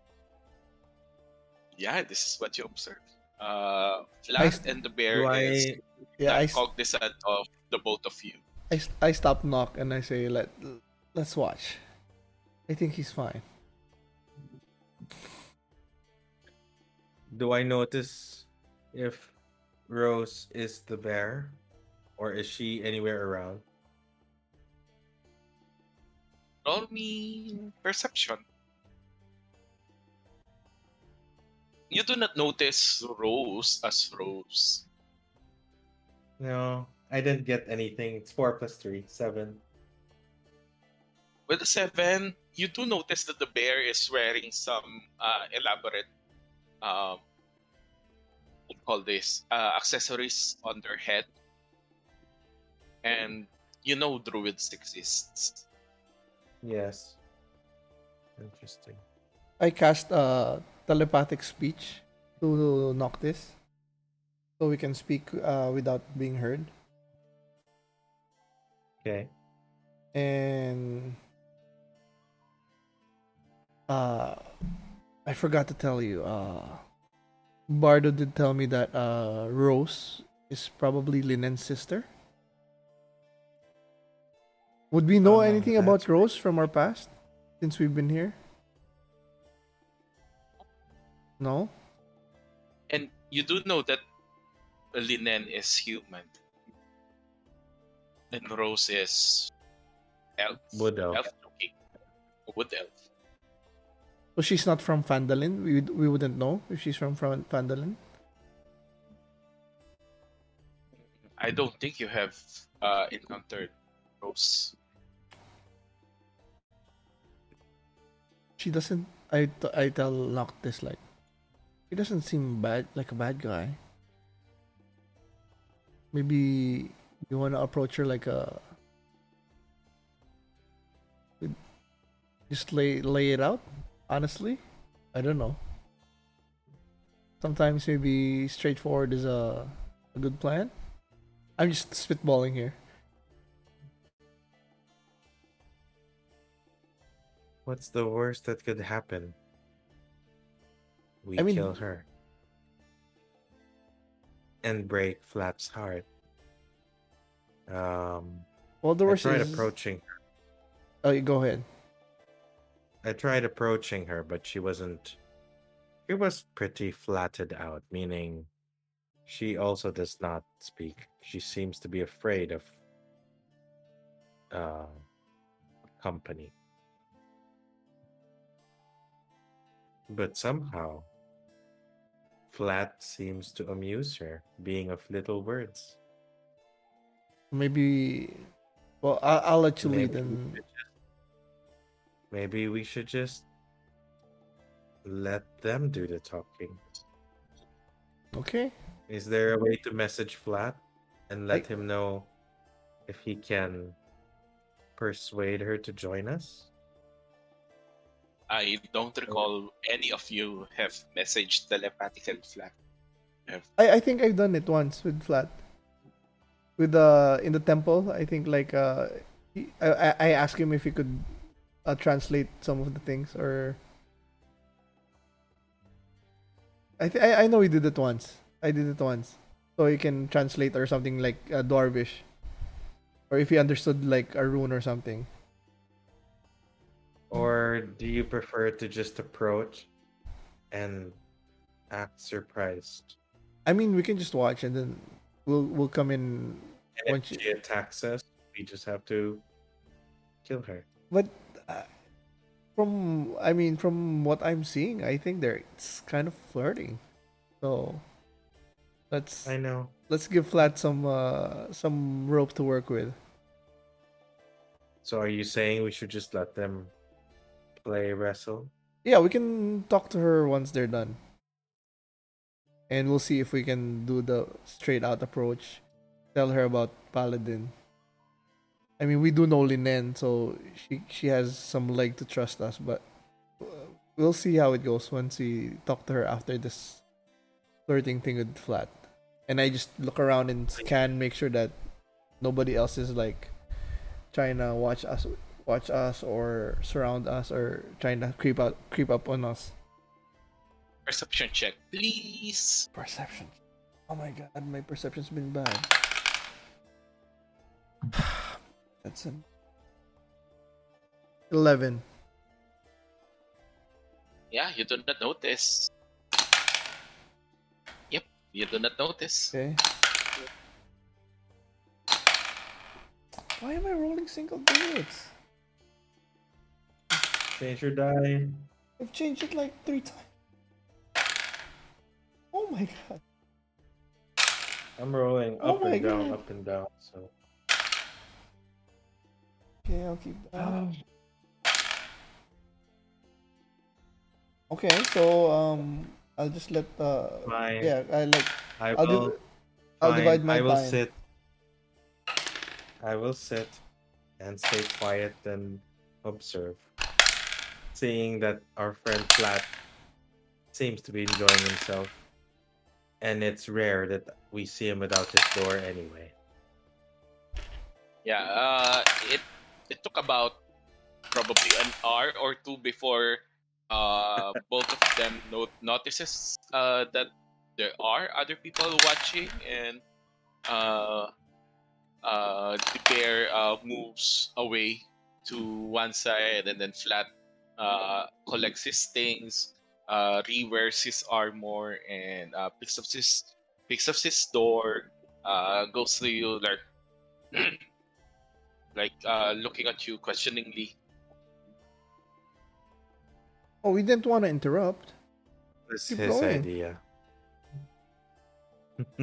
Yeah, this is what you observe. Uh, Flat st- and the bear is I Yeah, I, s- cognizant of the both of you. I, s- I stop knock and I say let let's watch. I think he's fine. do I notice if Rose is the bear, or is she anywhere around? Roll me perception. You do not notice Rose as Rose. No, I didn't get anything. It's four plus three, seven. With the seven, you do notice that the bear is wearing some uh, elaborate, um, what do you call this, uh, accessories on their head. And you know druids exists. Yes. Interesting. I cast a telepathic speech to Noctis, so we can speak uh, without being heard. Okay. And uh, I forgot to tell you. Uh, Bardo did tell me that uh, Rose is probably Linen's sister. Would we know Oh, anything about Rose from our past since we've been here? No. And you do know that Linen is human. And Rose is elf. Wood elf. Elf looking. Wood elf. So she's not from Phandalin. We we wouldn't know if she's from from Phandalin. I don't think you have uh, encountered Rose. She doesn't. I t- I tell this like, he doesn't seem bad like a bad guy. Maybe you want to approach her like a. Just lay lay it out. Honestly, I don't know. Sometimes maybe straightforward is a a good plan. I'm just spitballing here. What's the worst that could happen? We I mean- kill her. And break Flat's heart. Um, Well, the worst I tried is. approaching. Oh, you go ahead. I tried approaching her, but she wasn't. She was pretty flatted out, meaning she also does not speak. She seems to be afraid of uh, company. But somehow, Flat seems to amuse her, being of little words. Maybe. Well, I'll, I'll let you lead Maybe we and just- Maybe we should just let them do the talking. okay. Is there a way to message Flat and let I- him know if he can persuade her to join us? I don't recall any of you have messaged telepathically flat. I, I think I've done it once with flat. With the in the temple, I think like uh, he, I I I asked him if he could uh, translate some of the things or. I, th- I I know he did it once. I did it once, so he can translate or something like uh, Dwarvish, or if he understood like a rune or something. Or do you prefer to just approach and act surprised? I mean, we can just watch and then we'll we'll come in. And Once if you- she attacks us, we just have to kill her. But uh, from I mean, from what I'm seeing, I think they're it's kind of flirting. So let's I know. let's give Flat some uh some rope to work with. So are you saying we should just let them play wrestle? Yeah, we can talk to her once they're done. And we'll see if we can do the straight out approach. Tell her about Paladin. I mean, we do know Linen, so she she has some leg to trust us, but uh, we'll see how it goes once we talk to her after this flirting thing with Flat. And I just look around and scan, make sure that nobody else is like trying to watch us watch us or surround us or trying to creep out creep up on us. Perception check, please. Perception. Oh my god, my perception's been bad. That's an eleven. Yeah, you do not notice. Yep, you do not notice. Okay. Why am I rolling single digits? Change your die. I've changed it like three times. Oh my god. I'm rolling Oh up and down, God. up and down. So Okay, I'll keep that. Okay, so um, I'll just let uh, yeah, I like I I'll will. do. I'll divide my I will time. sit. I will sit and stay quiet and observe. Seeing that our friend Flat seems to be enjoying himself. And it's rare that we see him without his door anyway. Yeah, uh, it it took about probably an hour or two before uh, *laughs* both of them not- notices uh, that there are other people watching, and uh, uh, the bear uh, moves away to one side, and then Flat uh, collects his things, uh, rewears his armor, and uh, picks up his picks up his door, uh, goes to you like. *clears throat* like uh, looking at you questioningly. Oh, we didn't want to interrupt. It's Keep his going. idea. *laughs*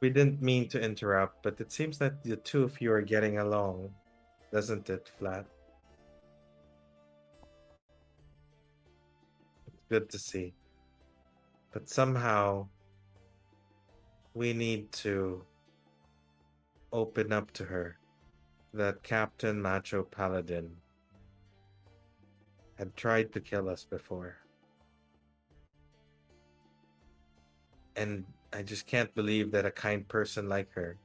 we didn't mean to interrupt, but it seems that the two of you are getting along, doesn't it, Flat? Good to see. But somehow, we need to open up to her that Captain Macho Paladin had tried to kill us before. And I just can't believe that a kind person like her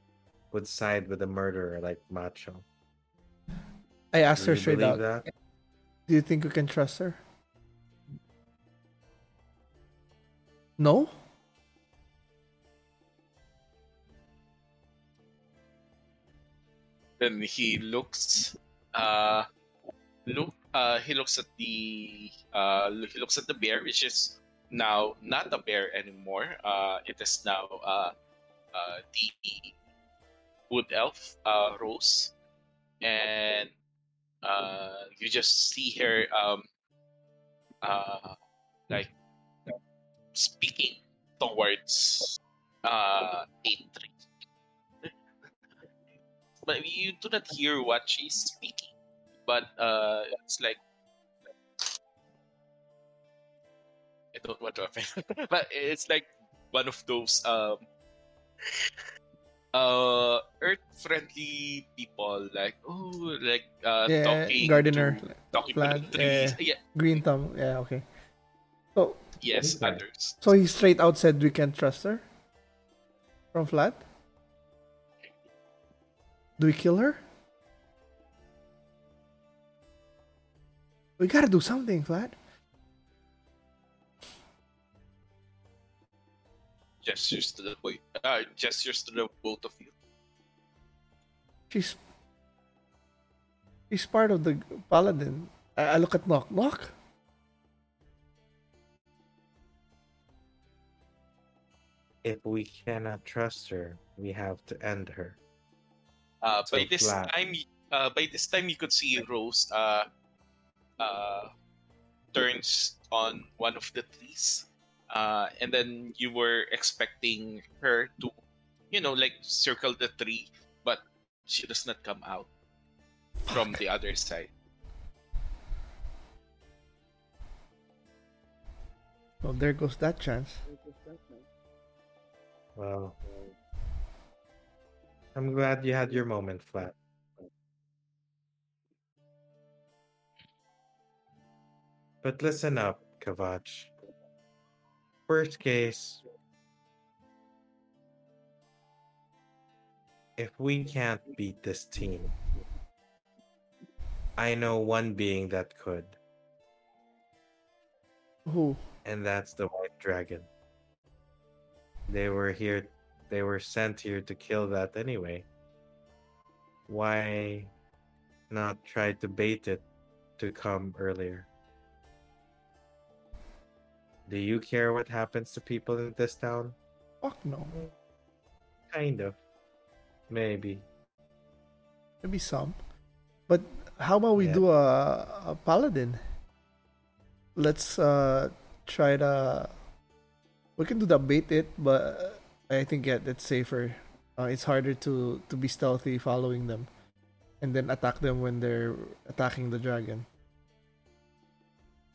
would side with a murderer like Macho. I asked Do her straight out. that? Do you think we can trust her? No. Then he looks, uh, look, uh, he looks at the, uh, he looks at the bear, which is now not a bear anymore. Uh, it is now uh, uh, the wood elf, uh, Rose, and uh, you just see her, um, uh, like speaking towards uh, Atri. But you do not hear what she's speaking. But uh, it's like I don't want to offend, *laughs* but it's like one of those um uh earth friendly people like oh like uh Yeah, talking gardener, to, talking plant, to the trees yeah Green thumb. Yeah, okay. So Yes, Okay. others. So he straight out said we can't trust her? From flat? Do we kill her? We gotta do something, flat. Gestures to the boy. Uh, gestures to the both of you. She's she's part of the paladin. I, I look at knock knock. If we cannot trust her, we have to end her. Uh, So by this flat. time, uh, by this time, you could see Rose uh, uh, turns on one of the trees, uh, and then you were expecting her to, you know, like circle the tree, but she does not come out from the other side. Well, there goes that chance. Well, I'm glad you had your moment, Flat. But listen up, Kavach. Worst case, if we can't beat this team, I know one being that could, Who? and that's the White Dragon. They were here, they were sent here to kill that anyway. Why not try to bait it to come earlier? Do you care what happens to people in this town? Fuck no. Kind of. Maybe. Maybe some. But how about we Yeah. do a, a paladin? Let's uh try to. We can do the bait it, but I think yeah, that's safer. Uh, it's harder to to be stealthy following them, and then attack them when they're attacking the dragon.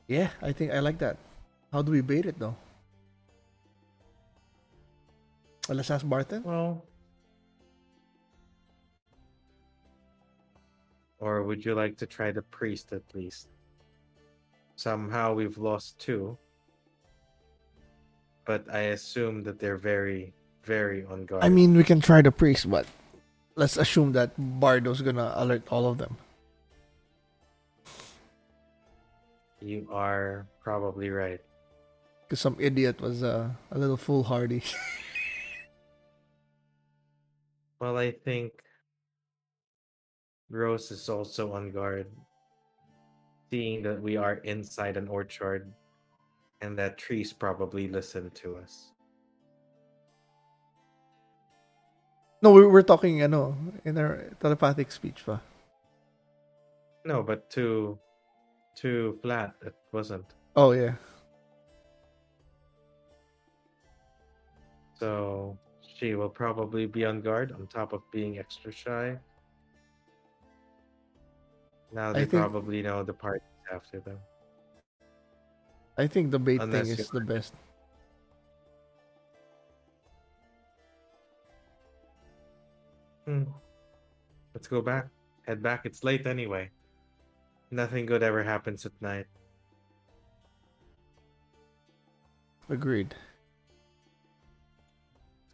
Yeah, I think I like that. How do we bait it though? Well, let's ask Barthen. Well. Or would you like to try the priest at least? Somehow we've lost two. But I assume that they're very, very on guard. I mean, we can try the priest, but let's assume that Bardo's gonna alert all of them. you are probably right. Because some idiot was uh, a little foolhardy. *laughs* Well, I think Rose is also on guard, seeing that we are inside an orchard and that trees probably listen to us. no, we we're talking ano, in our telepathic speech pa. No, but too too flat it wasn't. Oh, yeah. So she will probably be on guard on top of being extra shy. Now they think- probably know the party's after them. I think the bait Unless thing is the best. Hmm. Let's go back. Head back. It's late anyway. Nothing good ever happens at night. Agreed.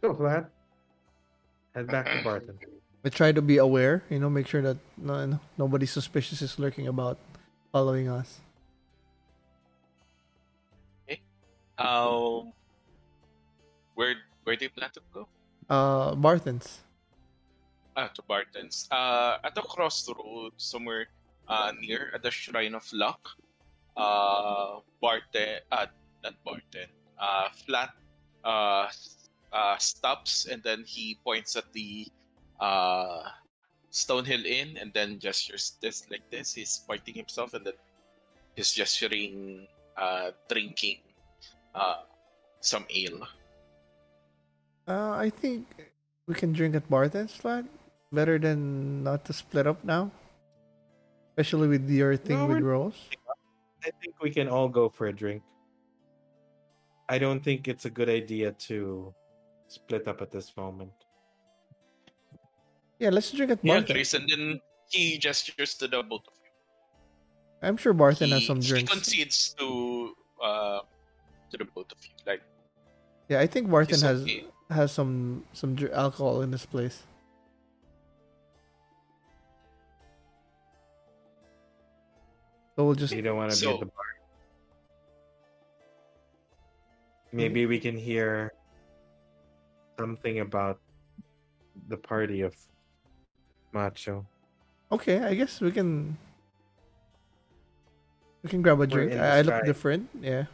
Let's go, Flat. Head back to Barthen. We try to be aware, you know, make sure that no, nobody suspicious is lurking about following us. Um, where where do you plan to go? Uh, Barthen's. Ah, to Barthen's. Uh, at the crossroad, somewhere uh, near at the Shrine of Luck, uh, Barthen, uh, not Barthen, uh, Flat, uh, uh, stops and then he points at the uh, Stonehill Inn and then gestures this like this. He's pointing himself and then he's gesturing, uh, drinking, uh, some ale. Uh, I think we can drink at Barthen's flat. Better than not to split up now. Especially with your thing No, with Rose. I think we can all go for a drink. I don't think it's a good idea to split up at this moment. Yeah, let's drink at Yeah, Barthen. Chris, and then he gestures to the both of you. I'm sure Barthen has he, some he drinks. concedes to to the both of you. Like Yeah, I think Barthen has okay. has some some alcohol in this place. So we'll just You don't want to be at the bar. Maybe we can hear something about the party of Macho. okay. I guess we can we can grab a drink. I, I look different. Yeah.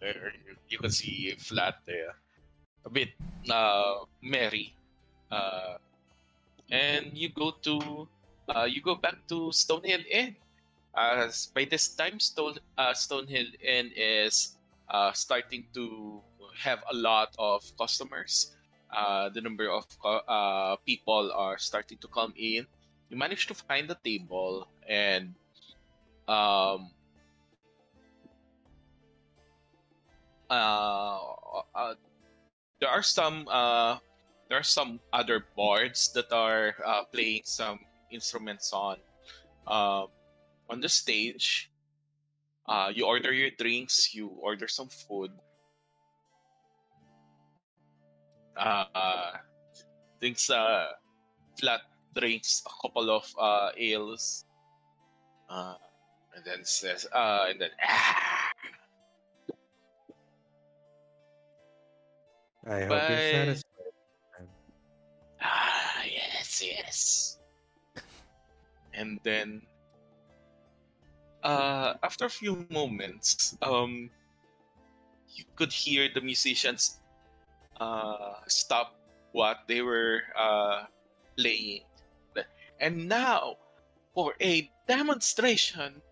There, you, can see flat there, a bit uh, merry, uh, and you go to uh, you go back to Stonehill Inn. As by this time, Stone uh, Stonehill Inn is uh, starting to have a lot of customers. Uh, the number of uh, people are starting to come in. You manage to find a table and um, there are some uh, there are some other boards that are uh, playing some instruments on um, on the stage. Uh, you order your drinks, you order some food. Uh, drinks, uh, flat drinks, a couple of uh, ales, uh, and then says, uh, and then ah, *laughs* I hope Bye. you're satisfied. Ah, yes, yes. And then, uh, after a few moments, um, you could hear the musicians uh, stop what they were uh, playing. And now, for a demonstration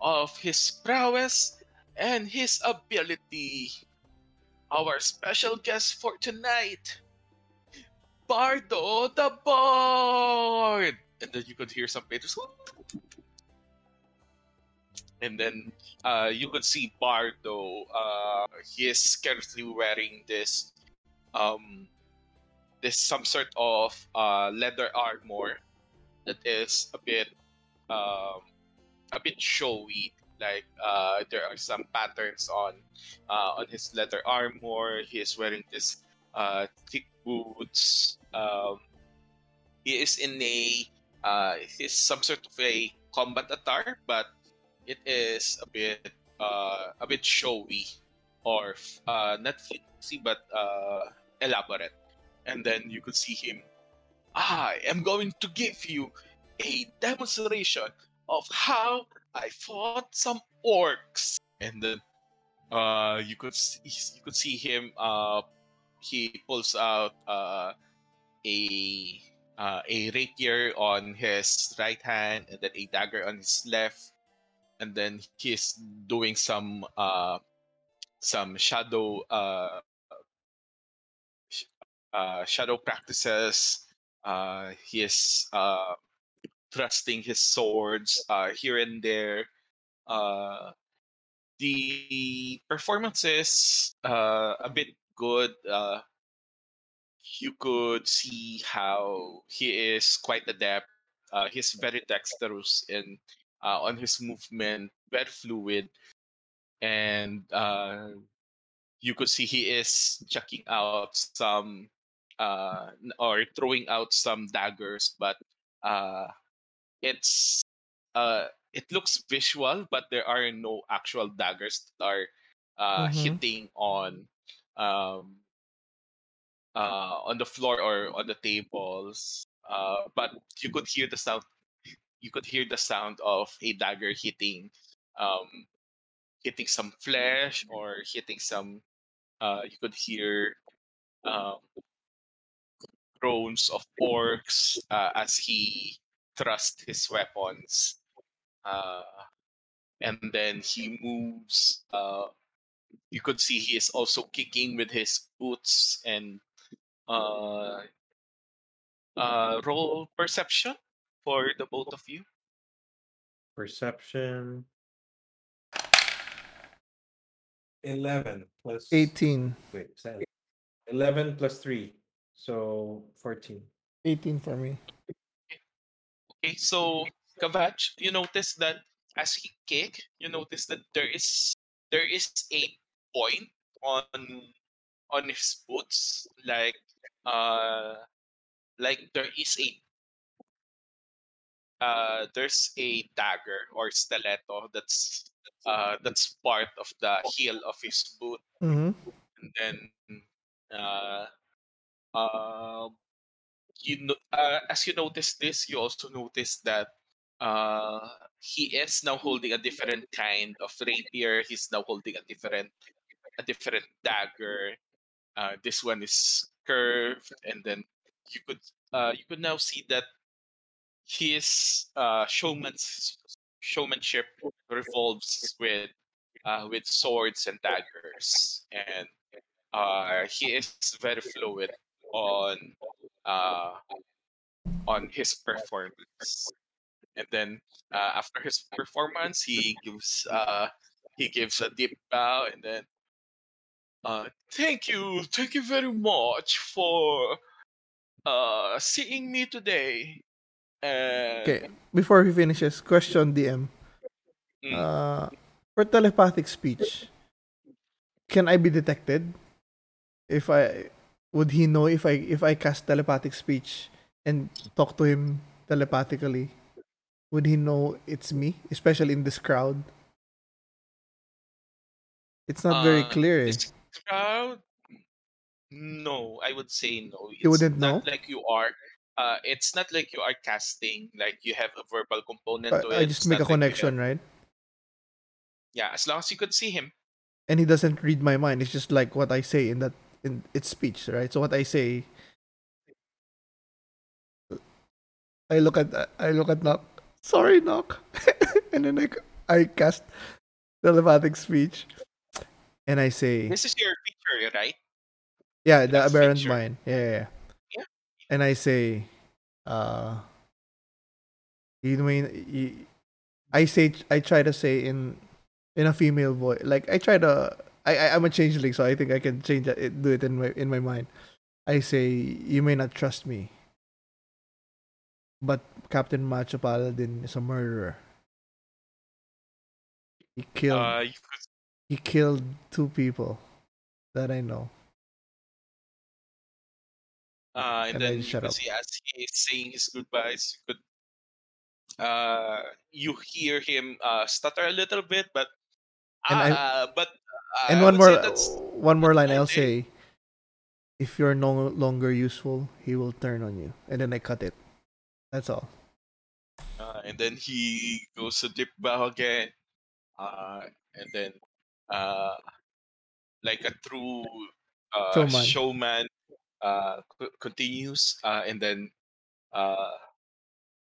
of his prowess and his ability, our special guest for tonight, Bardo the Bard! And then you could hear some painters. And then uh, you could see Bardo. Uh, he is currently wearing this, um, this some sort of uh, leather armor that is a bit, um, a bit showy. Like uh, there are some patterns on, uh, on his leather armor. He is wearing this uh, thick boots. Um, he is in a uh, he's some sort of a combat attire, but it is a bit uh, a bit showy or uh, not fancy but uh, elaborate. And then you could see him. I am going to give you a demonstration of how I fought some orcs. And then uh, you could see, you could see him. Uh, he pulls out uh, a uh, a rapier on his right hand and then a dagger on his left and then he's doing some uh, some shadow uh, sh- uh, shadow practices uh, he is uh, thrusting his swords uh, here and there uh, the performance is uh, a bit good uh, you could see how he is quite adept. Uh, he's very dexterous in uh, on his movement, very fluid, and uh, you could see he is chucking out some uh, or throwing out some daggers, but uh, it's uh, it looks visual, but there are no actual daggers that are uh, Mhm. hitting on um, uh, on the floor or on the tables. Uh, but you could hear the sound. You could hear the sound of a dagger hitting, um, hitting some flesh or hitting some. Uh, you could hear um, groans of orcs uh, as he thrust his weapons, uh, and then he moves. Uh, you could see he is also kicking with his boots and uh, uh, roll perception for the both of you. Perception. 11 plus 18. Wait, is that 11 plus 3. So 14. 18 for me. Okay, so Kavach, you notice that as he kick, you notice that there is there is a point on on his boots, like uh like there is a uh there's a dagger or stiletto that's uh that's part of the heel of his boot Mm-hmm. and then uh uh you know uh, as you notice this you also notice that uh he is now holding a different kind of rapier. He's now holding a different a different dagger. Uh this one is curved and then you could uh you could now see that his uh showman's showmanship revolves with uh with swords and daggers. And uh he is very fluid on uh on his performance and then uh, after his performance he gives uh he gives a deep bow and then uh thank you thank you very much for uh seeing me today and Okay. Before he finishes, question DM. Mm. Uh, for telepathic speech, can I be detected? If I would he know if I if I cast telepathic speech and talk to him telepathically? Would he know it's me, especially in this crowd? It's not very Uh, clear. eh. This crowd? No, I would say no. It's You wouldn't not know? like you are. Uh, it's not like you are casting. Like you have a verbal component I, to I it. just It's make a not like you have- connection, right? yeah, as long as you could see him. And he doesn't read my mind. It's just like what I say in that in its speech, right? So what I say, I look at I look at Knock. Sorry, Knock, *laughs* and then I I cast telepathic speech, and I say, This is your feature, right? yeah, the That's aberrant feature. mind, yeah, yeah, yeah. And I say, uh, you mean you, I say I try to say in in a female voice, like I try to. I, I I'm a changeling, so I think I can change it, do it in my in my mind. I say you may not trust me, but Captain Macho Paladin is a murderer. He killed Uh, could, he killed two people that I know. uh, and And then shut up. see as he is saying his goodbyes, you could uh you hear him uh stutter a little bit, but And I- uh, but uh, and one more that's one more line I'll okay. say if you're no longer useful he will turn on you. And then I cut it. That's all. Uh, and then he goes to dip bow again. Uh, and then uh, like a true uh, Showman. showman uh, co- continues uh, and then uh,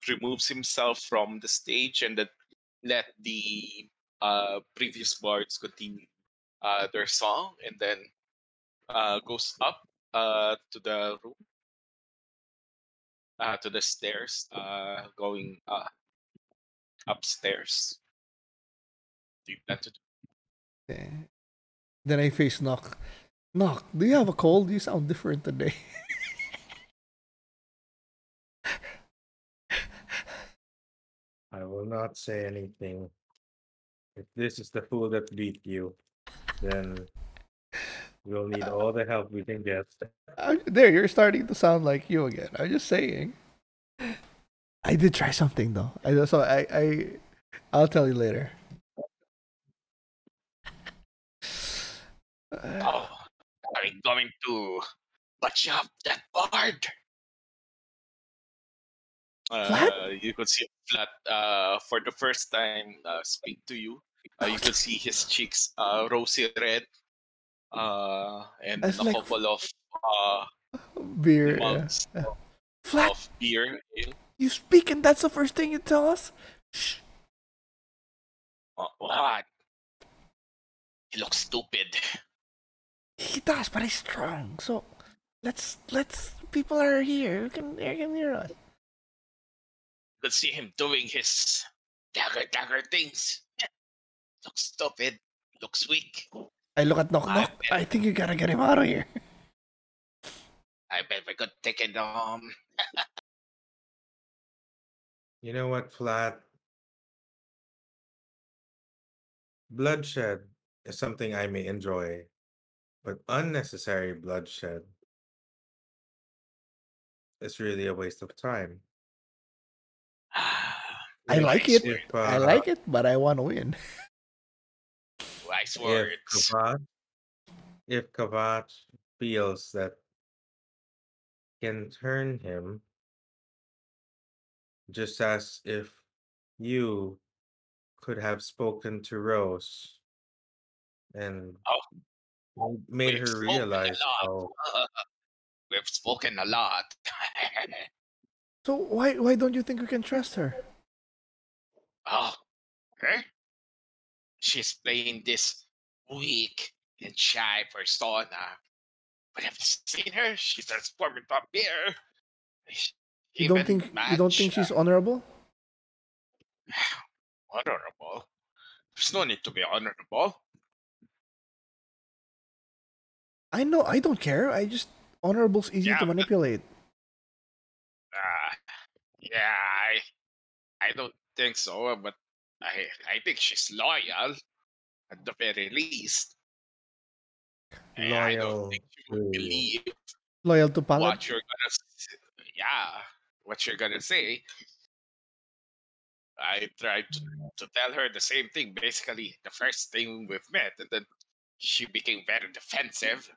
removes himself from the stage and then let the uh, previous bards continue uh, their song and then uh, goes up uh, to the room. Uh, to the stairs uh, going uh, upstairs. Do you plan to do Okay. then I face knock. Knock do you have a cold? You sound different today. I will not say anything. If this is the fool that beat you, then we'll need all the help we can get. I- there you're starting to sound like you again. I'm just saying. I did try something though. I so I I I'll tell you later. *sighs* Oh are we going to butch up that bard Flat? uh, you could see flat uh, for the first time uh, speak to you uh, you could see his cheeks uh, rosy red uh, and That's a like- couple of uh, beer yeah. mugs flat of beer ale. you speak and that's the first thing you tell us Shh. Uh, what? He looks stupid. He does, but he's strong. So let's let's people are here. You can they can hear us. You could see him doing his dagger dagger things. Looks stupid. Looks weak. I look at Knock I Knock. I think you gotta get him out of here. I bet we could take it um You know what, Flat? Bloodshed is something I may enjoy, but unnecessary bloodshed is really a waste of time. *sighs* I like it. If, I uh, like it, but I want to win. *laughs* Wise if words. Kavach, if Kavach feels that can turn him, just as if you could have spoken to Rose and Oh. made her realize lot. how *laughs* We've spoken a lot. *laughs* So why why don't you think we can trust her? oh, her? She's playing this weak and shy persona. But have you seen her? She's transformed into a bear. You don't think you don't think she's honorable? *sighs* honorable? There's no need to be honorable. I know. I don't care. I just honorable's easy Yeah, to but- manipulate. Uh, yeah, I, I don't think so, but I, I think she's loyal, at the very least. And I don't loyal think she would to believe Loyal to Palad. what you're gonna, yeah, what you're gonna say. I tried to, to tell her the same thing. Basically, the first thing we've met, and then she became very defensive.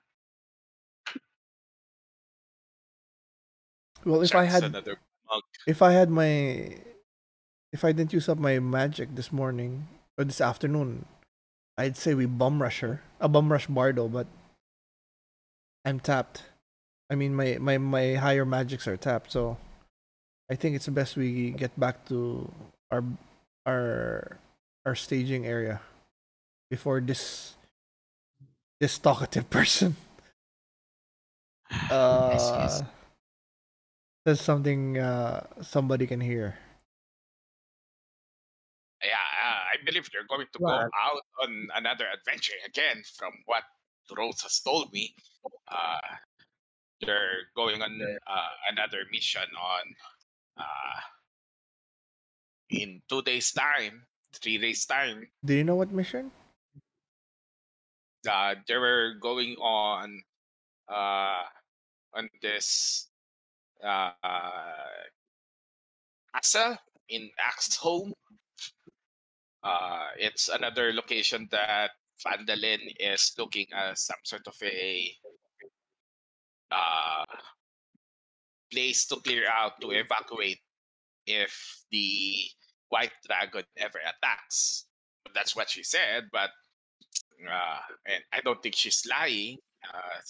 Well, if I had another mug. if I had my if I didn't use up my magic this morning or this afternoon, I'd say we bum rush her. A bum rush Bardo, but I'm tapped. I mean my, my, my higher magics are tapped, so I think it's best we get back to our our our staging area before this this talkative *laughs* person *sighs* uh Yes, yes. says something uh somebody can hear. Believe they're going to go out on another adventure again. From what Rose has told me, uh, they're going on uh, another mission on uh, in two days' time, three days' time. Do you know what mission? Uh, they were going on uh, on this uh, castle in Axeholm. Uh, it's another location that Phandalin is looking as some sort of a uh, place to clear out to evacuate if the white dragon ever attacks. That's what she said, but uh, and I don't think she's lying. Uh,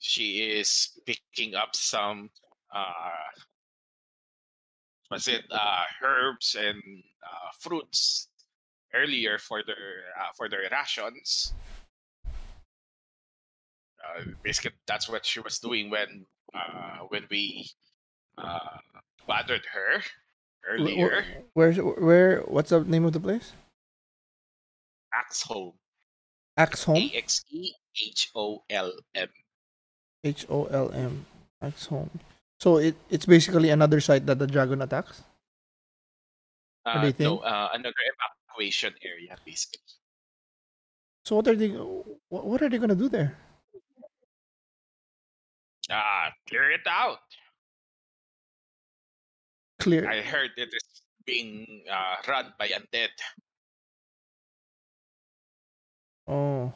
she is picking up some uh, was it uh, herbs and uh, fruits earlier for their uh, for their rations. Uh, basically, that's what she was doing when uh, when we uh, bothered her earlier. wh- Where's where? What's the name of the place? Axeholm, Axe Home. A X E H O L M. H O L M. Axe Home. So it it's basically another site that the dragon attacks. Uh, no, uh, another evacuation area, basically. So what are they? What, are they gonna do there? Uh, clear it out. Clear. I heard it is being uh, run by undead. Oh.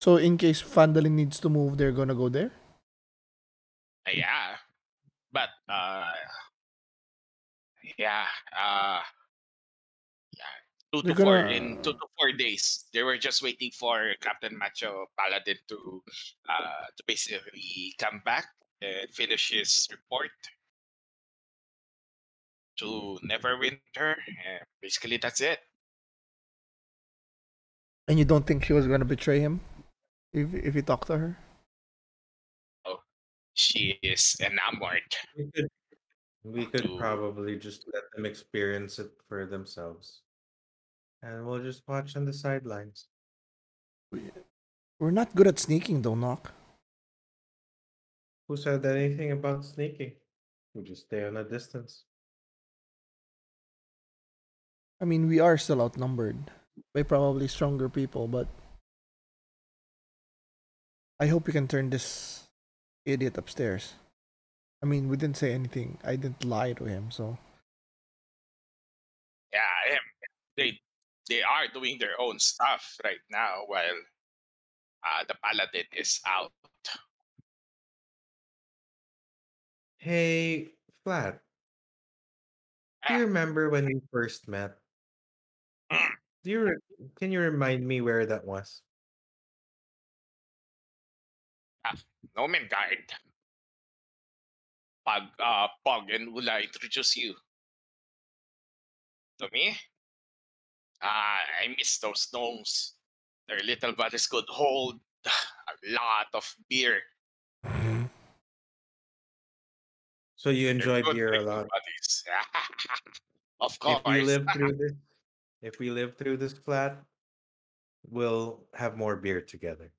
So in case Phandalin needs to move, they're gonna go there. Uh, yeah, but uh, yeah, uh, yeah, two They're to four gonna- in two to four days. They were just waiting for Captain Macho Paladin to uh to basically come back and finish his report to Neverwinter. And basically, that's it. And you don't think she was gonna betray him if if you talk to her? She is enamored. We could, we could to- probably just let them experience it for themselves. And we'll just watch on the sidelines. We're not good at sneaking, though, Knock. Who said anything about sneaking? We just stay on a distance. I mean, we are still outnumbered by probably stronger people, but I hope you can turn this idiot upstairs. I mean, we didn't say anything. I didn't lie to him, so Yeah, em, they they are doing their own stuff right now while uh, the paladin is out. Hey, Flat, do you remember when we first met? mm, Do you re- can you remind me where that was? Gnomengarde. Pag, uh, Poggen, will I introduce you to me? Ah, I miss those gnomes. Their little bodies could hold a lot of beer. So you enjoy beer a lot. *laughs* of If we live through this, if we live through this flat, we'll have more beer together.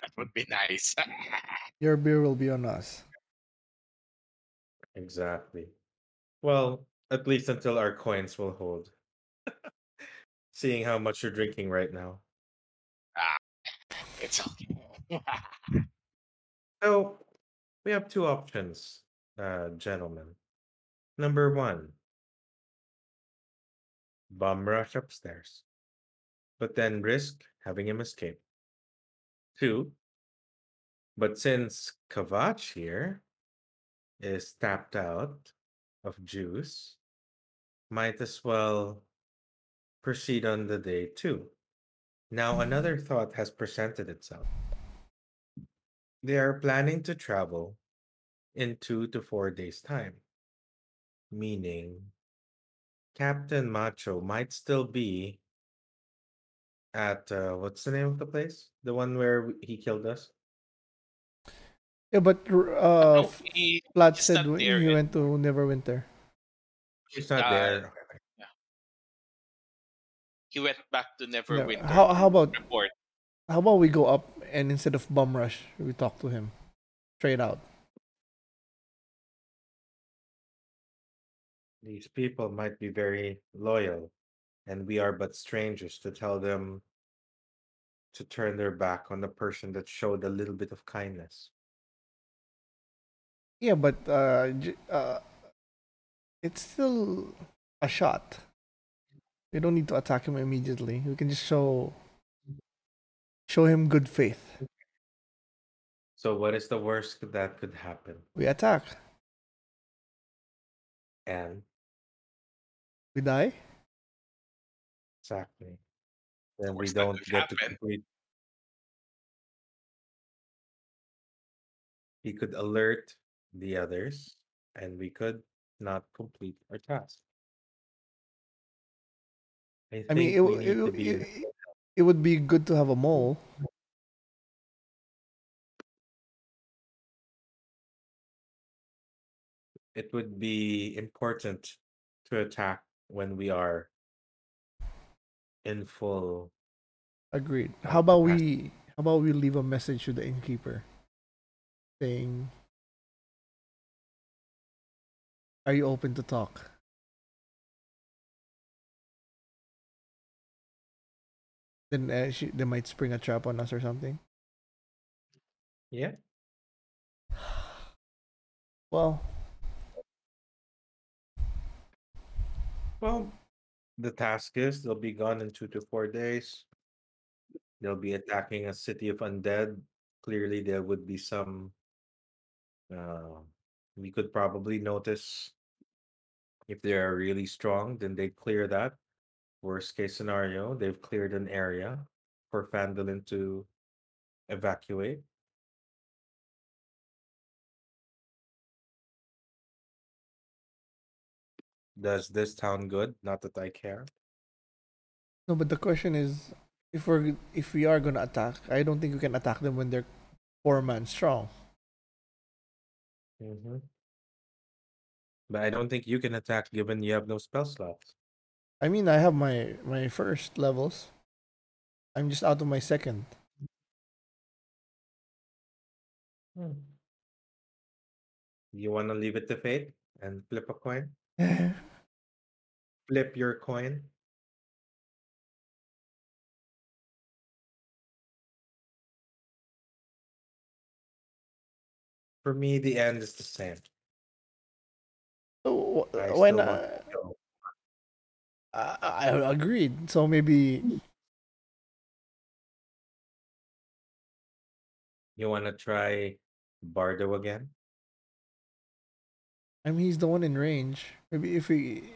That would be nice. *laughs* your beer will be on us. Exactly. Well, at least until our coins will hold. *laughs* Seeing how much you're drinking right now. ah, it's okay. *laughs* So we have two options, uh, gentlemen. Number one, bum rush upstairs, but then risk having him escape. Two, but since Kavach here is tapped out of juice, might as well proceed on the day two. Now, another thought has presented itself. They are planning to travel in two to four days' time, meaning Captain Macho might still be at uh, what's the name of the place? The one where he killed us? Yeah, but uh, no, he, Vlad said not there he yet. went to Neverwinter. He's not Uh, there. he went back to Yeah. Neverwinter. How how about report? how about we go up and instead of bum rush, we talk to him straight out. These people might be very loyal, and we are but strangers to tell them to turn their back on the person that showed a little bit of kindness. Yeah, but uh, uh, it's still a shot. We don't need to attack him immediately. We can just show show him good faith. So, what is the worst that could happen? We attack. And We die. Exactly, then we that don't could get to happen. complete. He could alert the others, and we could not complete our task. I I mean, it, we w- need it, to w- be. it, it would be good to have a mole. It would be important to attack when we are in full. Agreed. How about we how about we leave a message to the innkeeper saying Are you open to talk? Then uh, she, they might spring a trap on us or something. Yeah. *sighs* Well, Well, the task is they'll be gone in two to four days. They'll be attacking a city of undead. Clearly, there would be some. Uh, we could probably notice if they are really strong, then they clear that. Worst case scenario, they've cleared an area for Phandalin to evacuate. Does this sound good? Not that I care. no, but the question is, if we're if we are gonna attack, I don't think we can attack them when they're four man strong. hmm But I don't think you can attack given you have no spell slots. I mean, I have my my first levels. I'm just out of my second. Hmm. You want to leave it to fate and flip a coin? *laughs* flip your coin? For me, the end is the same. So, I wh- when uh. I, I agreed. So maybe You want to try Bardo again? I mean he's the one in range. Maybe if he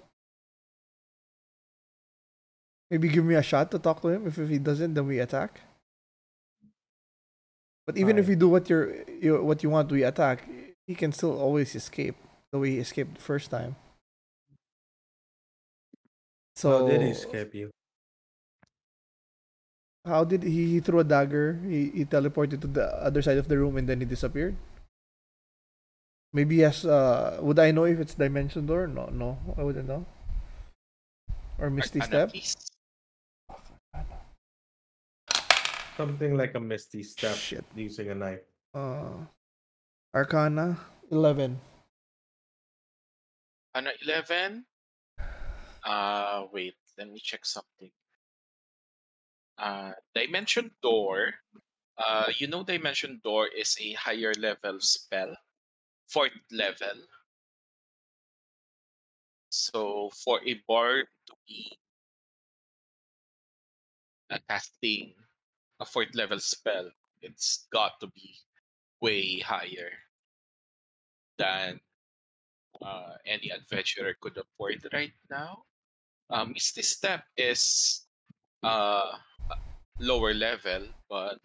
maybe give me a shot to talk to him. If if he doesn't, then we attack. But even if Fine. we do what you're you, what you want, we attack. He can still always escape the way he escaped the first time. So How did he escape you? How did he, he threw a dagger? He, he teleported to the other side of the room and then he disappeared. Maybe yes. Uh, would I know if it's dimension door? No, no, I wouldn't know. Or misty Arcana, step. please. Something like a misty step Shit. using a knife. Uh, Arcana eleven. Ano, 11? Uh, wait, let me check something. Uh, Dimension Door. Uh, you know Dimension Door is a higher level spell. Fourth level. So for a bard to be uh, casting a fourth level spell, it's got to be way higher than uh, any adventurer could afford right now. Um, Misty Step is uh lower level, but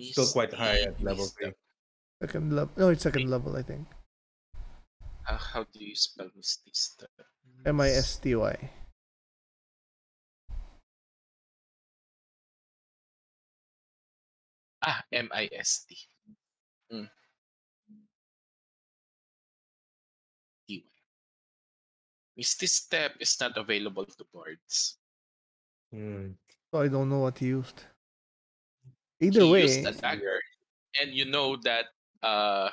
Still quite high at level three. Step- Second level. No, it's second level. I think. Uh, how do you spell Misty Step? M I S T Y. Ah, M I S T. Mm. T Y. Misty Step is not available to bards. Hmm. So I don't know what he used. Either he way, used a dagger, and you know that uh,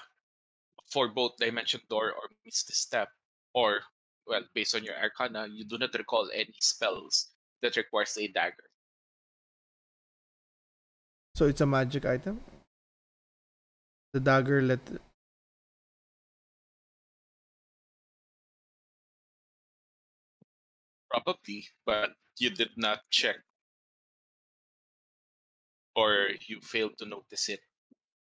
for both Dimension Door or Misty Step, or well, based on your Arcana, you do not recall any spells that requires a dagger. so it's a magic item. The dagger let Probably, but you did not check, or you failed to notice it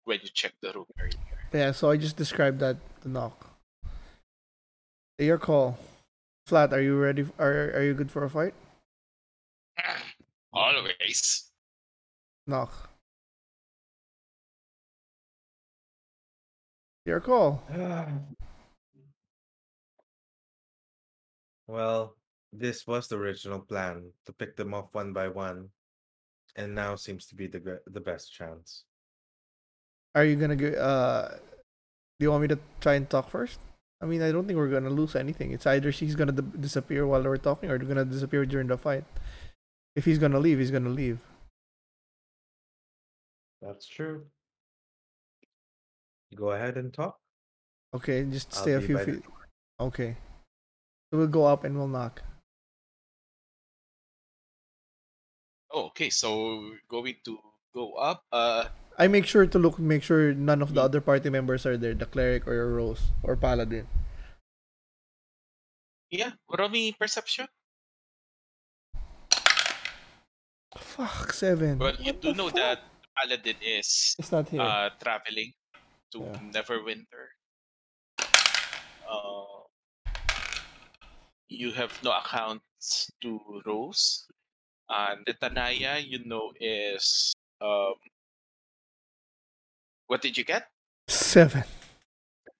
when you checked the room earlier. Yeah, so I just described that the knock. Your call. Flat, are you ready? Are are you good for a fight? *sighs* Always. Knock. Your call. *sighs* well, this was the original plan to pick them off one by one, and now seems to be the the best chance. Are you gonna go? Uh, do you want me to try and talk first? I mean, I don't think we're gonna lose anything. It's either she's gonna d- disappear while we're talking, or they're gonna disappear during the fight. If he's gonna leave, he's gonna leave. That's true. Go ahead and talk. Okay, just I'll stay a few feet. Okay. So we'll go up and we'll knock. Oh, okay, so we're going to go up. Uh, I make sure to look, make sure none of the Mm. other party members are there, the cleric or rose or paladin. yeah, roll me perception. Fuck seven. Well, you What do the know fuck? that Paladin is it's not here. uh traveling to Yeah. Neverwinter. Uh, you have no accounts to Rose. Uh, Tanaya, you know, is um. What did you get? seven.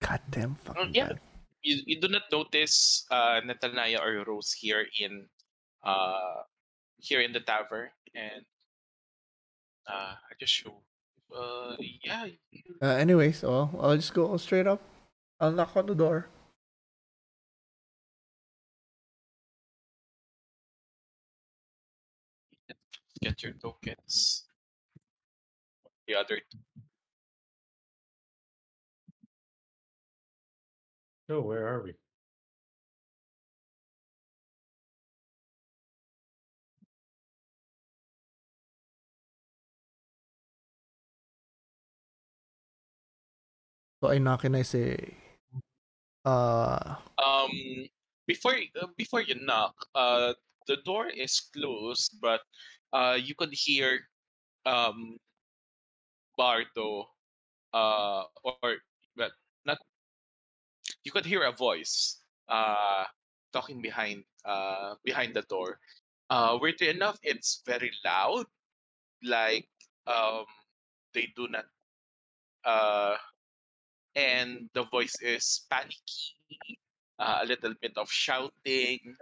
Goddamn fucking yeah. bad. You, you do not notice uh, Netanaya or Rose here in uh here in the tavern, and uh, I just show. Uh, yeah. Uh, anyways, well, I'll just go straight up. I'll knock on the door. get your tokens. The other So where are we? So ay nakin I say uh ah, Um, before uh, before you knock, uh, the door is closed, but uh, you could hear um Barto, uh, or you could hear a voice uh talking behind uh behind the door. Uh, weirdly enough, it's very loud. Like um, they do not uh, and the voice is panicky, uh, a little bit of shouting.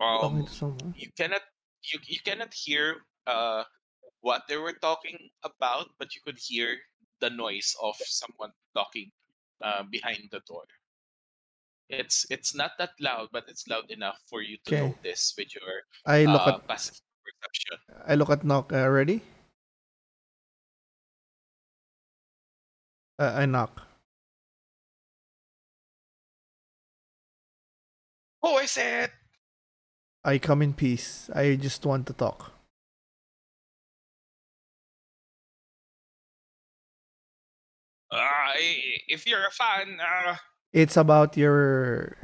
Um, you cannot you you cannot hear uh what they were talking about, but you could hear the noise of someone talking uh, behind the door. It's it's not that loud, but it's loud enough for you to Okay. notice with your I look uh, at passive perception. I look at knock. already. Uh, I knock. Who is it? I come in peace. I just want to talk. Uh, if you're a fan, uh, It's about your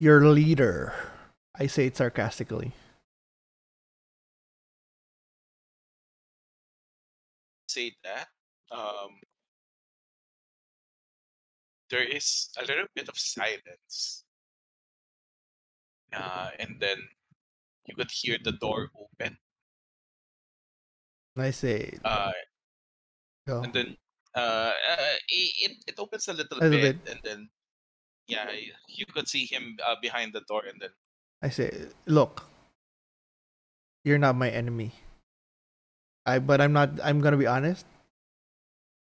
your leader. I say it sarcastically. say that. Um, there is a little bit of silence. Uh, and then you could hear the door open. I say, Uh, and then uh, uh, it, it opens a little, A bit, bit. and then yeah, you could see him uh, behind the door, and then I say, look, you're not my enemy. I but I'm not. I'm gonna be honest.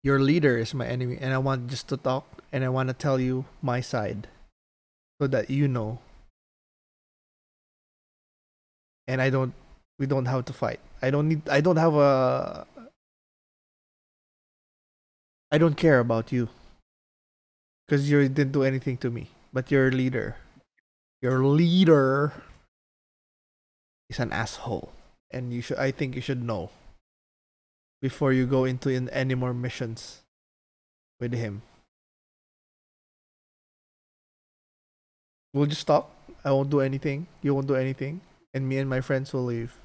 Your leader is my enemy, and I want just to talk, and I want to tell you my side, so that you know. And I don't. We don't have to fight. I don't need. I don't have a. I don't care about you. Because you didn't do anything to me. But your leader. Your leader is an asshole. And you should I think you should know before you go into in any more missions with him. We'll just stop. I won't do anything. You won't do anything. And me and my friends will leave.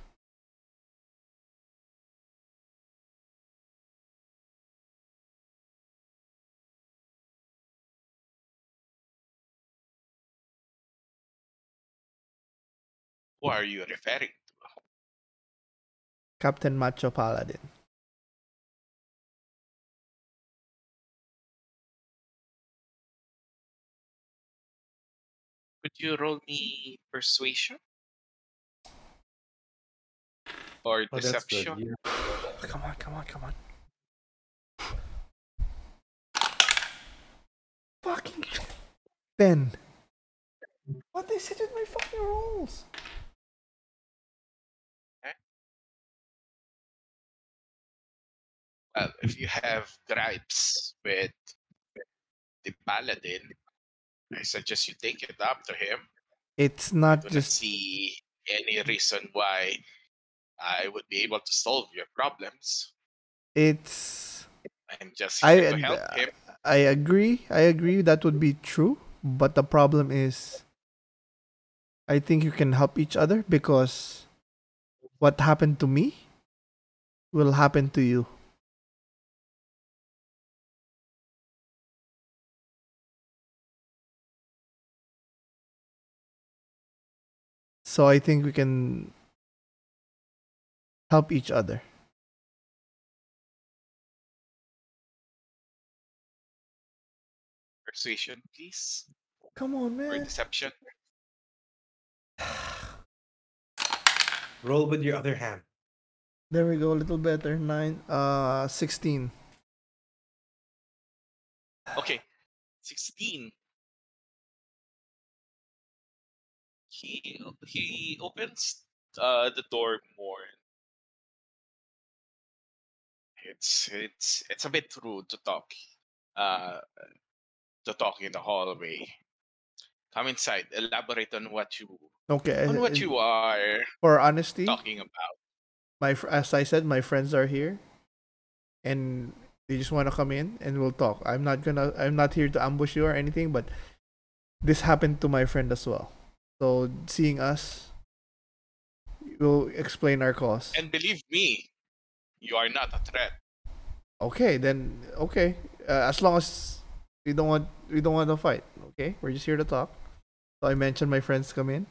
Who are you referring to? Captain Macho Paladin. Could you roll me persuasion or Oh, deception? You- Come on, come on, come on. Fucking ten. What is it with my fucking rolls? Well, if you have gripes with the paladin, I suggest you take it up to him. It's not just see any reason why I would be able to solve your problems. it's I'm just I here to help him. Uh, I agree. I agree that would be true, but the problem is I think you can help each other because what happened to me will happen to you. So I think we can help each other. Persuasion, please, Come on, man. or man. deception. *sighs* Roll with your other hand. There we go, a little better. Nine, uh, sixteen. Okay, sixteen. He he opens uh, the door more. It's it's it's a bit rude to talk, uh, to talk in the hallway. Come inside. Elaborate on what you Okay. on what uh, you are For honesty, talking about. my as I said, my friends are here, and they just want to come in and we'll talk. I'm not gonna. I'm not here to ambush you or anything, but this happened to my friend as well. So seeing us, will explain our cause. And believe me, you are not a threat. Okay, then okay. Uh, as long as we don't want we don't want to fight. Okay, we're just here to talk. So I mentioned my friends come in.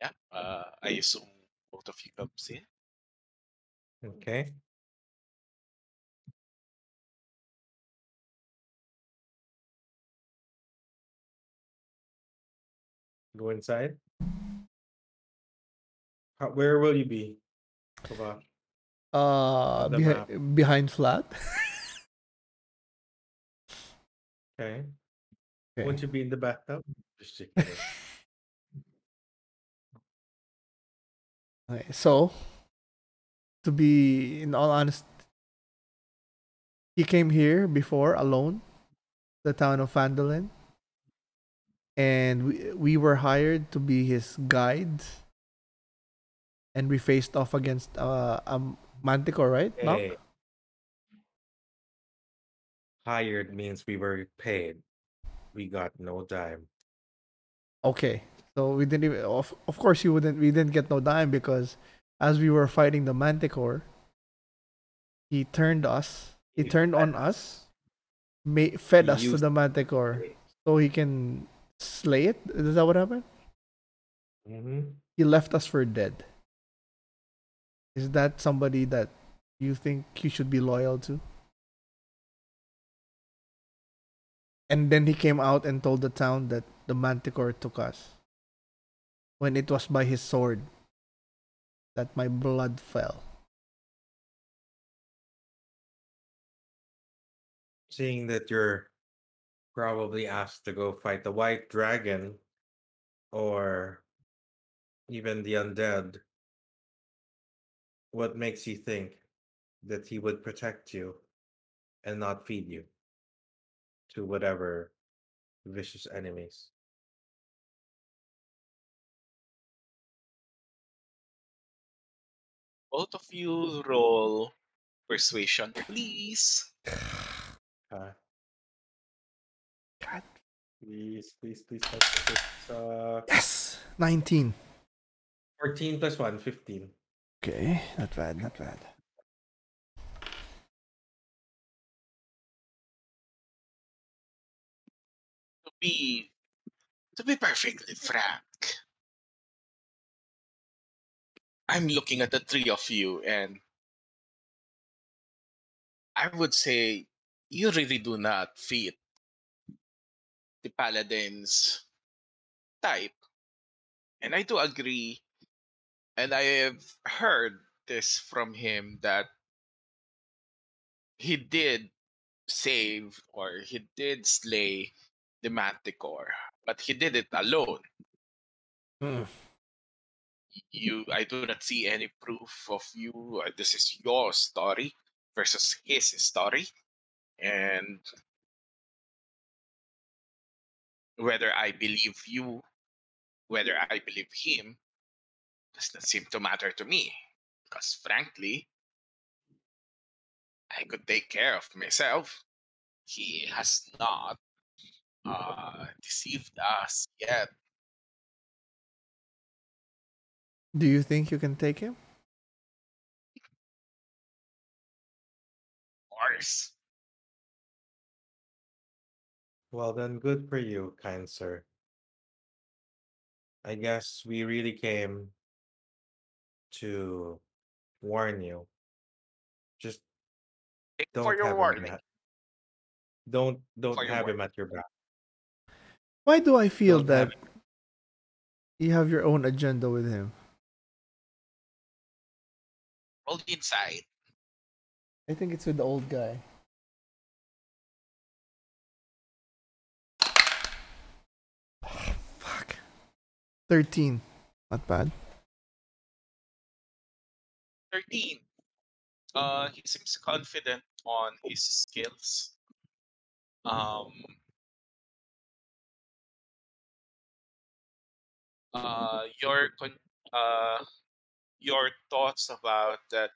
Yeah. Uh, I assume both of you comes in. Okay. Go inside. How, where will you be? Uh, behi- behind flat. Okay. Okay. Won't you be in the bathtub? Just kidding. *laughs* Okay, so, to be in all honest, he came here before alone, the town of Phandalin, and we we were hired to be his guide, and we faced off against uh, a Manticore, right? No? Hey. Hired means we were paid. We got no dime. Okay, so we didn't even. Of of course, you wouldn't. We didn't get no dime because as we were fighting the Manticore, he turned us. He He turned on fed us, ma- fed us to the Manticore, so he can slay it. Is that what happened? Mm-hmm. He left us for dead. Is that somebody that you think you should be loyal to? And then he came out and told the town that the Manticore took us. When it was by his sword that my blood fell. Seeing that you're probably asked to go fight the white dragon or even the undead, what makes you think that he would protect you and not feed you to whatever vicious enemies? Both of you roll persuasion, please. *sighs* Uh, God. please, please, please. help. Uh, Yes! 19. 14 plus 1, 15. Okay, not bad, not bad. To be to be perfectly frank, I'm looking at the three of you and I would say you really do not fit the paladin's type. And I do agree and I have heard this from him that he did save or he did slay the manticore, but he did it alone. Mm. You, I do not see any proof of you. This is your story versus his story, and whether I believe you, whether I believe him, does not seem to matter to me. Because frankly, I could take care of myself. He has not uh, deceived us yet. Do you think you can take him? Of course. Well, then, good for you, kind sir. I guess we really came to warn you. Just Thank don't for your have him warning. at, don't don't For your have him warning. at your back. Why do I feel Don't that have you have your own agenda with him? Roll the inside. I think it's with the old guy. 13. Not bad. 13. Uh, he seems confident on his skills. Um, uh, your uh, your thoughts about that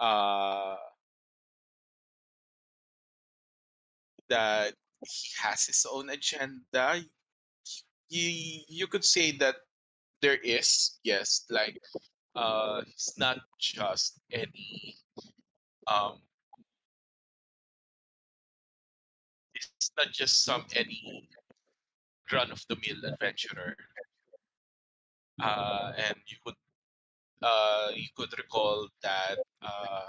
uh, that he has his own agenda. You you could say that there is yes, like uh, he's not just any um, it's not just some any run of the mill adventurer. Uh, and you could uh, you could recall that uh,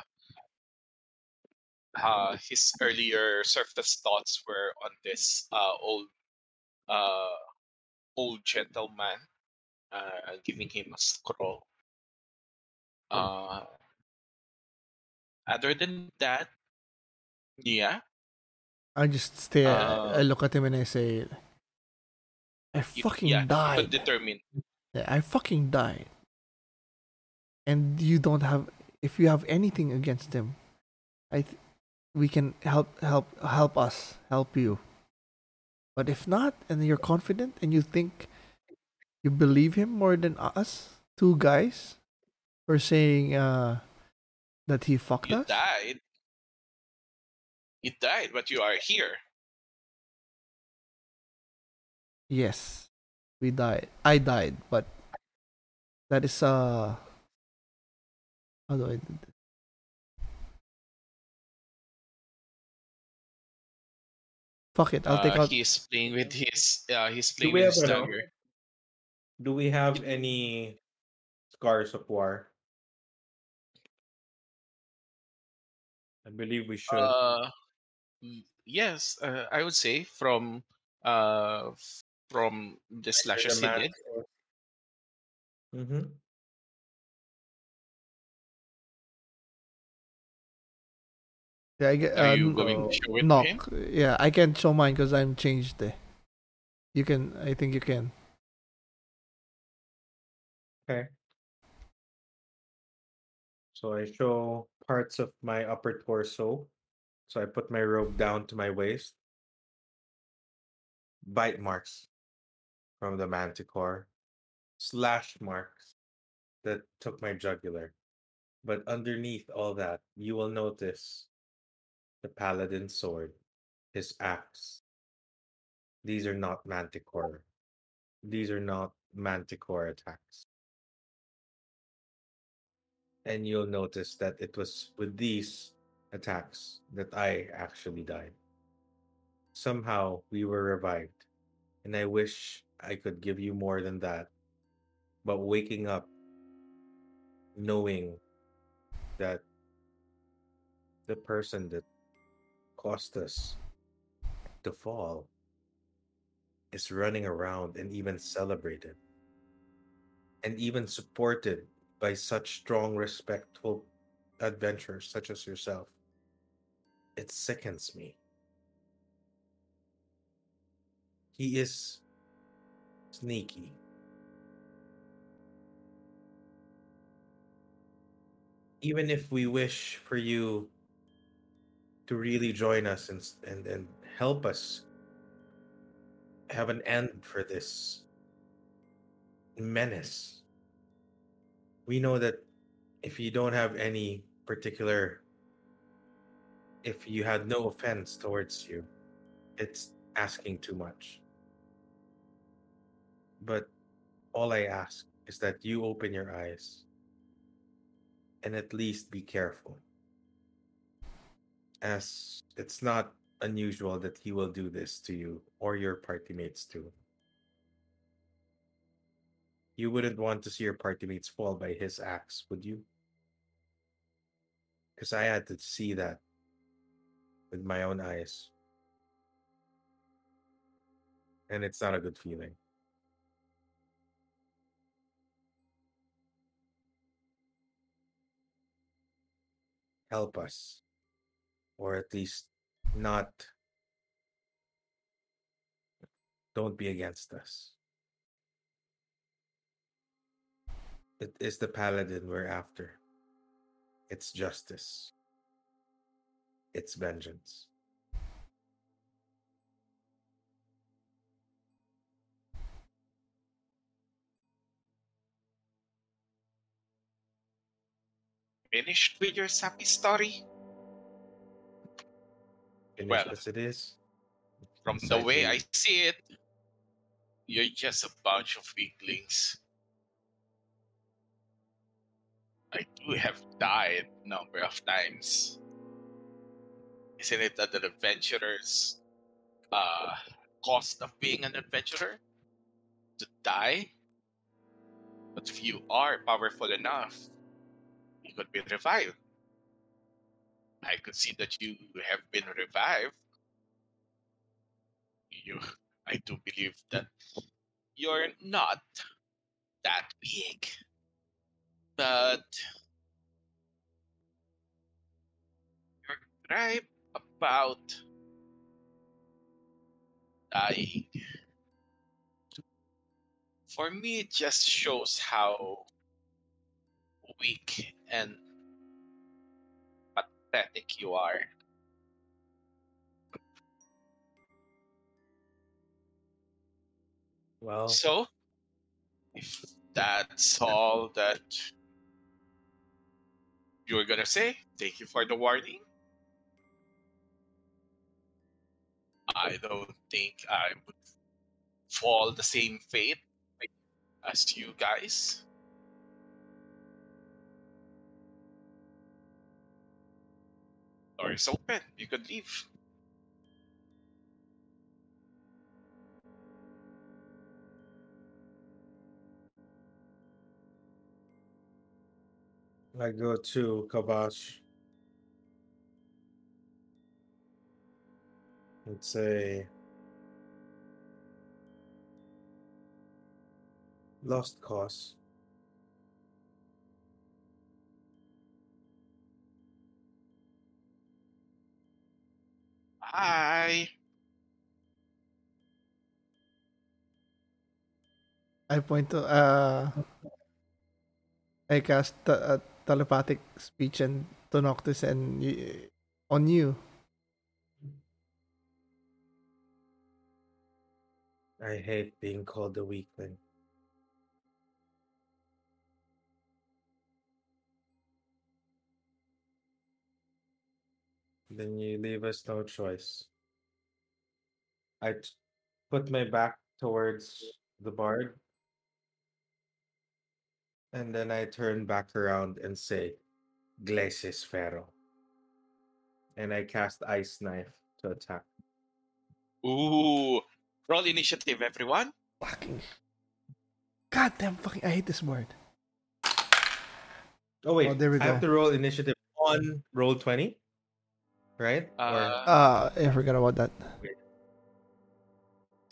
uh, his earlier surface thoughts were on this uh, old uh, old gentleman, uh, giving him a scroll. Uh, other than that, yeah, I just stay. Uh, I look at him and I say, "I fucking yeah, died. could determine. Yeah, I fucking died." And you don't have. If you have anything against him, I, th- we can help help help us help you. But if not, and you're confident and you think you believe him more than us, two guys, for saying uh that he fucked You us. died. You died, but you are here. Yes, we died. I died, but that is uh. How do I do this? Fuck it, I'll take Uh, out. He's playing with his. Uh, he's playing with his dagger. Do we have any scars of war? I believe we should. Uh, yes, uh, I would say from uh from the slashes he did. Mm-hmm. Yeah, I get, Are you n- going to show it to him? Yeah, I can show mine because I'm changed. Eh. You can. I think you can. Okay. So I show parts of my upper torso. So I put my robe down to my waist. Bite marks from the manticore. Slash marks that took my jugular. But underneath all that, you will notice the paladin's sword, his axe. These are not manticore. These are not manticore attacks. And you'll notice that it was with these attacks that I actually died. Somehow we were revived, and I wish I could give you more than that. But waking up, knowing that the person that caused us to fall is running around and even celebrated and even supported by such strong, respectful adventurers such as yourself. It sickens me. He is sneaky. Even if we wish for you to really join us and, and, and help us have an end for this menace, we know that if you don't have any particular if you had no offense towards you it's asking too much. But all i ask is that you open your eyes and at least be careful as it's not unusual that he will do this to you or your party mates too you wouldn't want to see your party mates fall by his axe would you because I had to see that with my own eyes. And it's not a good feeling. Help us, or at least not. Don't be against us. It is the paladin we're after. It's justice. It's vengeance. finished with your sappy story? Well, as it is. From the way I see it, you're just a bunch of weaklings. I do have died a number of times. Isn't it that an adventurer's uh, cost of being an adventurer? To die? But if you are powerful enough, you could be revived. I could see that you have been revived. You, I do believe that you're not that big, but you're right about dying. For me, it just shows how weak and pathetic you are. Well, So, if that's all that you're gonna say, thank you for the warning. I don't think I would fall the same fate as you guys. Door is open. You could leave. I go to Kavash. Let's say lost cause. Bye. I point to uh I cast te- uh, telepathic speech and to Noctis and y- on you. I hate being called a weakling. Then you leave us no choice. I t- put my back towards the bard. And then I turn back around and say, Glacis Ferro. And I cast Ice Knife to attack. Ooh. Roll initiative, everyone. Fucking God damn fucking I hate this word. Oh wait, Oh, there we I have to roll initiative on roll twenty, right? Or- Uh, Uh I forgot about that.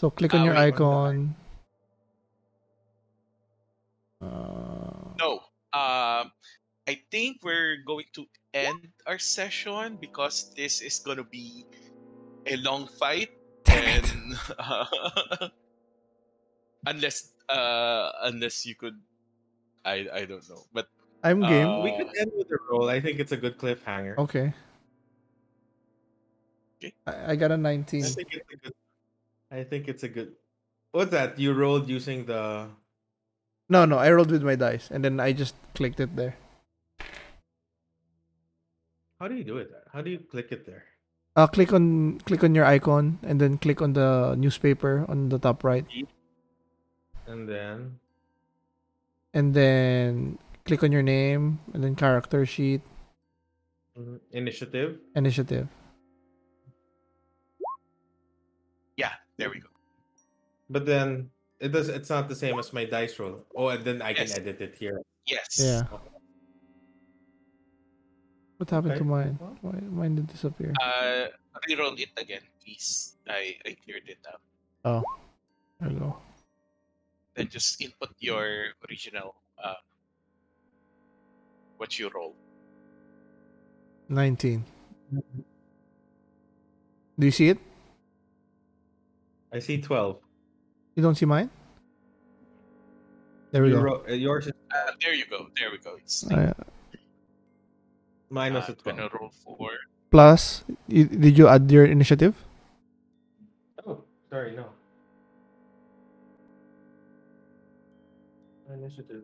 So click on Ah, your wait, icon. Uh, No. Um, I think we're going to end our session because this is gonna be a long fight, damn it. and *laughs* unless uh unless you could, I I don't know, but I'm game. Uh, we could end with a roll. I think it's a good cliffhanger. okay. Okay. I, I got a 19. think it's a good. I think it's a good. What's that? You rolled using the. No, no, I rolled with my dice and then I just clicked it there. How do you do it? How do you click it there? Uh, click on click on your icon and then click on the newspaper on the top right, And then and then click on your name and then character sheet mhm, initiative. initiative. But then it does. It's not the same as my dice roll. Oh, and then I can edit it here. Yes. Yeah. What happened Okay. to mine? Why mine did disappear? Uh, reroll it again, please. I I cleared it out. Oh, we go. Then just input your original uh what you roll. 19. Do you see it? I see twelve. You don't see mine? There we You go. ro- uh, yours is Uh, there you go. There we go. It's Uh, mine was uh, a twelve. gonna roll for plus, you, did you add your initiative? Oh, sorry, no. Initiative.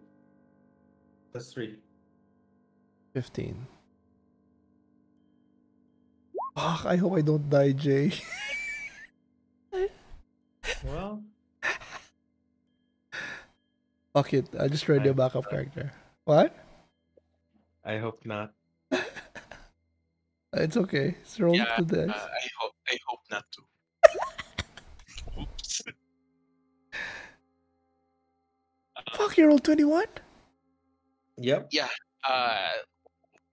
That's three. 15. Fuck, I hope I don't die, Jay. *laughs* Well, Fuck it. I'll just ready a I- backup character. What? I hope not. *laughs* It's okay. It's roll Yeah, to this. Uh, I hope I hope not to. *laughs* Oops. Fuck, you rolled 21? Yep. Yeah. Uh,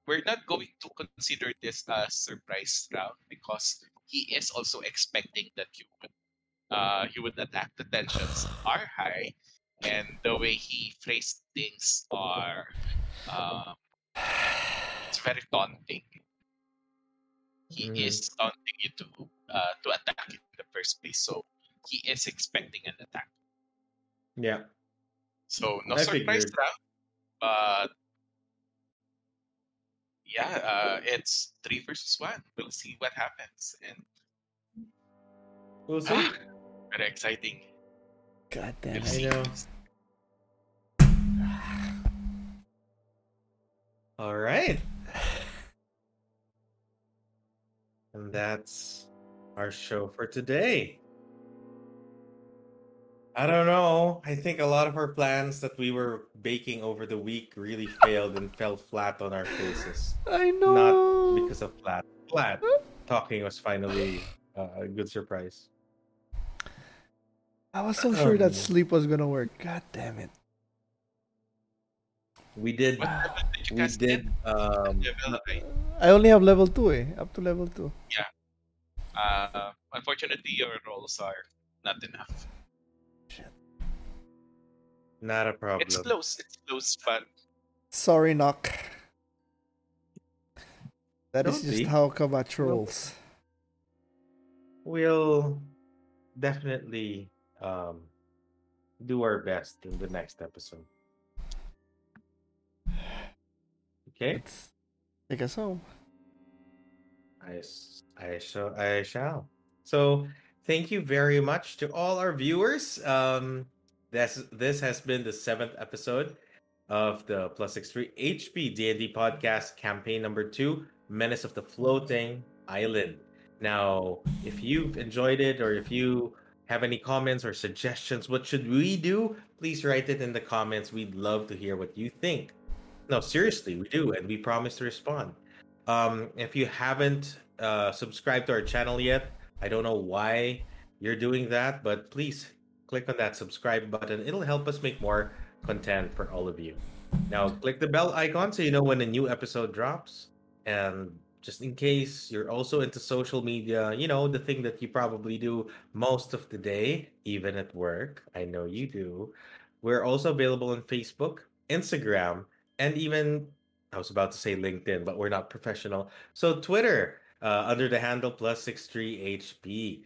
we're not going to consider this a surprise round because he is also expecting that you would uh you would attack. The tensions are high, and the way he phrased things are um, it's very taunting. He Mhm. is taunting you to uh to attack in the first place, so he is expecting an attack. Yeah. So no I surprise figured. round, but yeah, uh, it's three versus one. We'll see what happens, and We'll see. ah, *sighs* very exciting. God We'll damn I it. know. All right. And that's our show for today. I don't know. I think a lot of our plans that we were baking over the week really failed and fell flat on our faces. I know. Not because of flat. Flat. Talking was finally uh, a good surprise. I was so sure that sleep was gonna work. God damn it. We did. Did We cast did. Um, Level nine. I only have level 2 eh. Up to level 2. Yeah. Uh, unfortunately, your rolls are not enough. not a problem. It's close. It's close, but Sorry, Knock. That is Don't just be. how Kabach rolls. We'll definitely um, do our best in the next episode. Okay, Let's take us home. I, s- I shall. I shall. So, thank you very much to all our viewers. Um, this this has been the seventh episode of the Plus Six Three HP D and D podcast campaign number two, Menace of the Floating Island. Now, if you've enjoyed it or if you have any comments or suggestions, what should we do? Please write it in the comments. We'd love to hear what you think. No, seriously, we do, and we promise to respond. Um, if you haven't uh, subscribed to our channel yet, I don't know why you're doing that, but please click on that subscribe button. It'll help us make more content for all of you. Now, click the bell icon so you know when a new episode drops. And just in case you're also into social media, you know, the thing that you probably do most of the day, even at work. I know you do. We're also available on Facebook, Instagram, and even I was about to say LinkedIn, but we're not professional. So Twitter, uh, under the handle plus six three HP.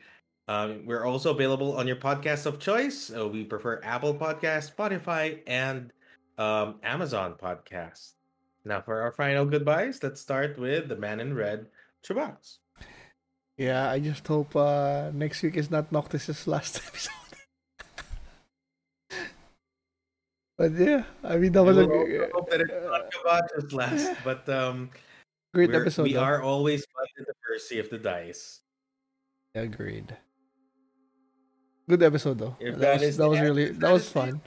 Um, we're also available on your podcast of choice. Uh, we prefer Apple Podcast, Spotify, and um, Amazon Podcast. Now, for our final goodbyes, let's start with the man in red, Chubax. Yeah, I just hope uh, next week is not Noctis's last *laughs* episode. But yeah, I mean that was a We also g- hope that it's not Kabach's last, *laughs* but um, great episode. we though. are always at the mercy of the dice. Agreed. Good episode though. If that that was, that was really that that was fun.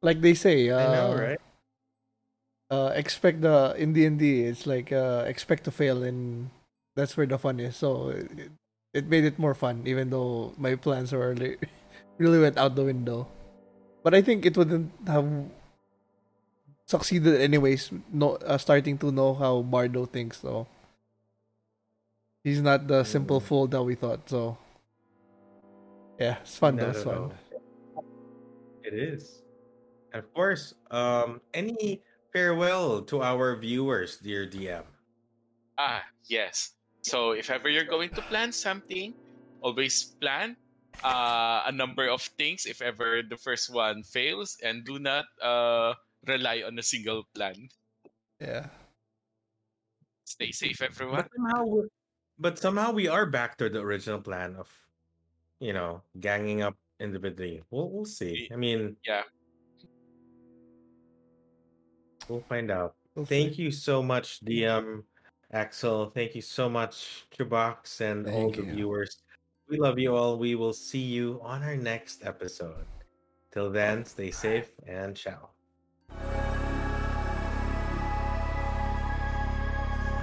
Like they say, uh, I know, right? uh, expect the in D and D. It's like uh, expect to fail, and that's where the fun is. So it, it made it more fun, even though my plans were really, *laughs* really went out the window. But I think it wouldn't have succeeded anyways. No, uh, starting to know how Bardo thinks, so he's not the simple Mm. fool that we thought. So yeah, it's fun though. It's at fun. all. It is. And of course, um, any farewell to our viewers, dear DM. Ah, yes. So if ever you're going to plan something, always plan uh, a number of things if ever the first one fails and do not uh, rely on a single plan. Yeah. Stay safe, everyone. But somehow, we- but somehow we are back to the original plan of, you know, ganging up individually. We'll we'll see. I mean, Yeah. we'll find out. We'll Thank see. you so much, DM Axel. Thank you so much, Chubox, and all Thank the you. viewers. We love you all. We will see you on our next episode. Till then, stay safe and ciao.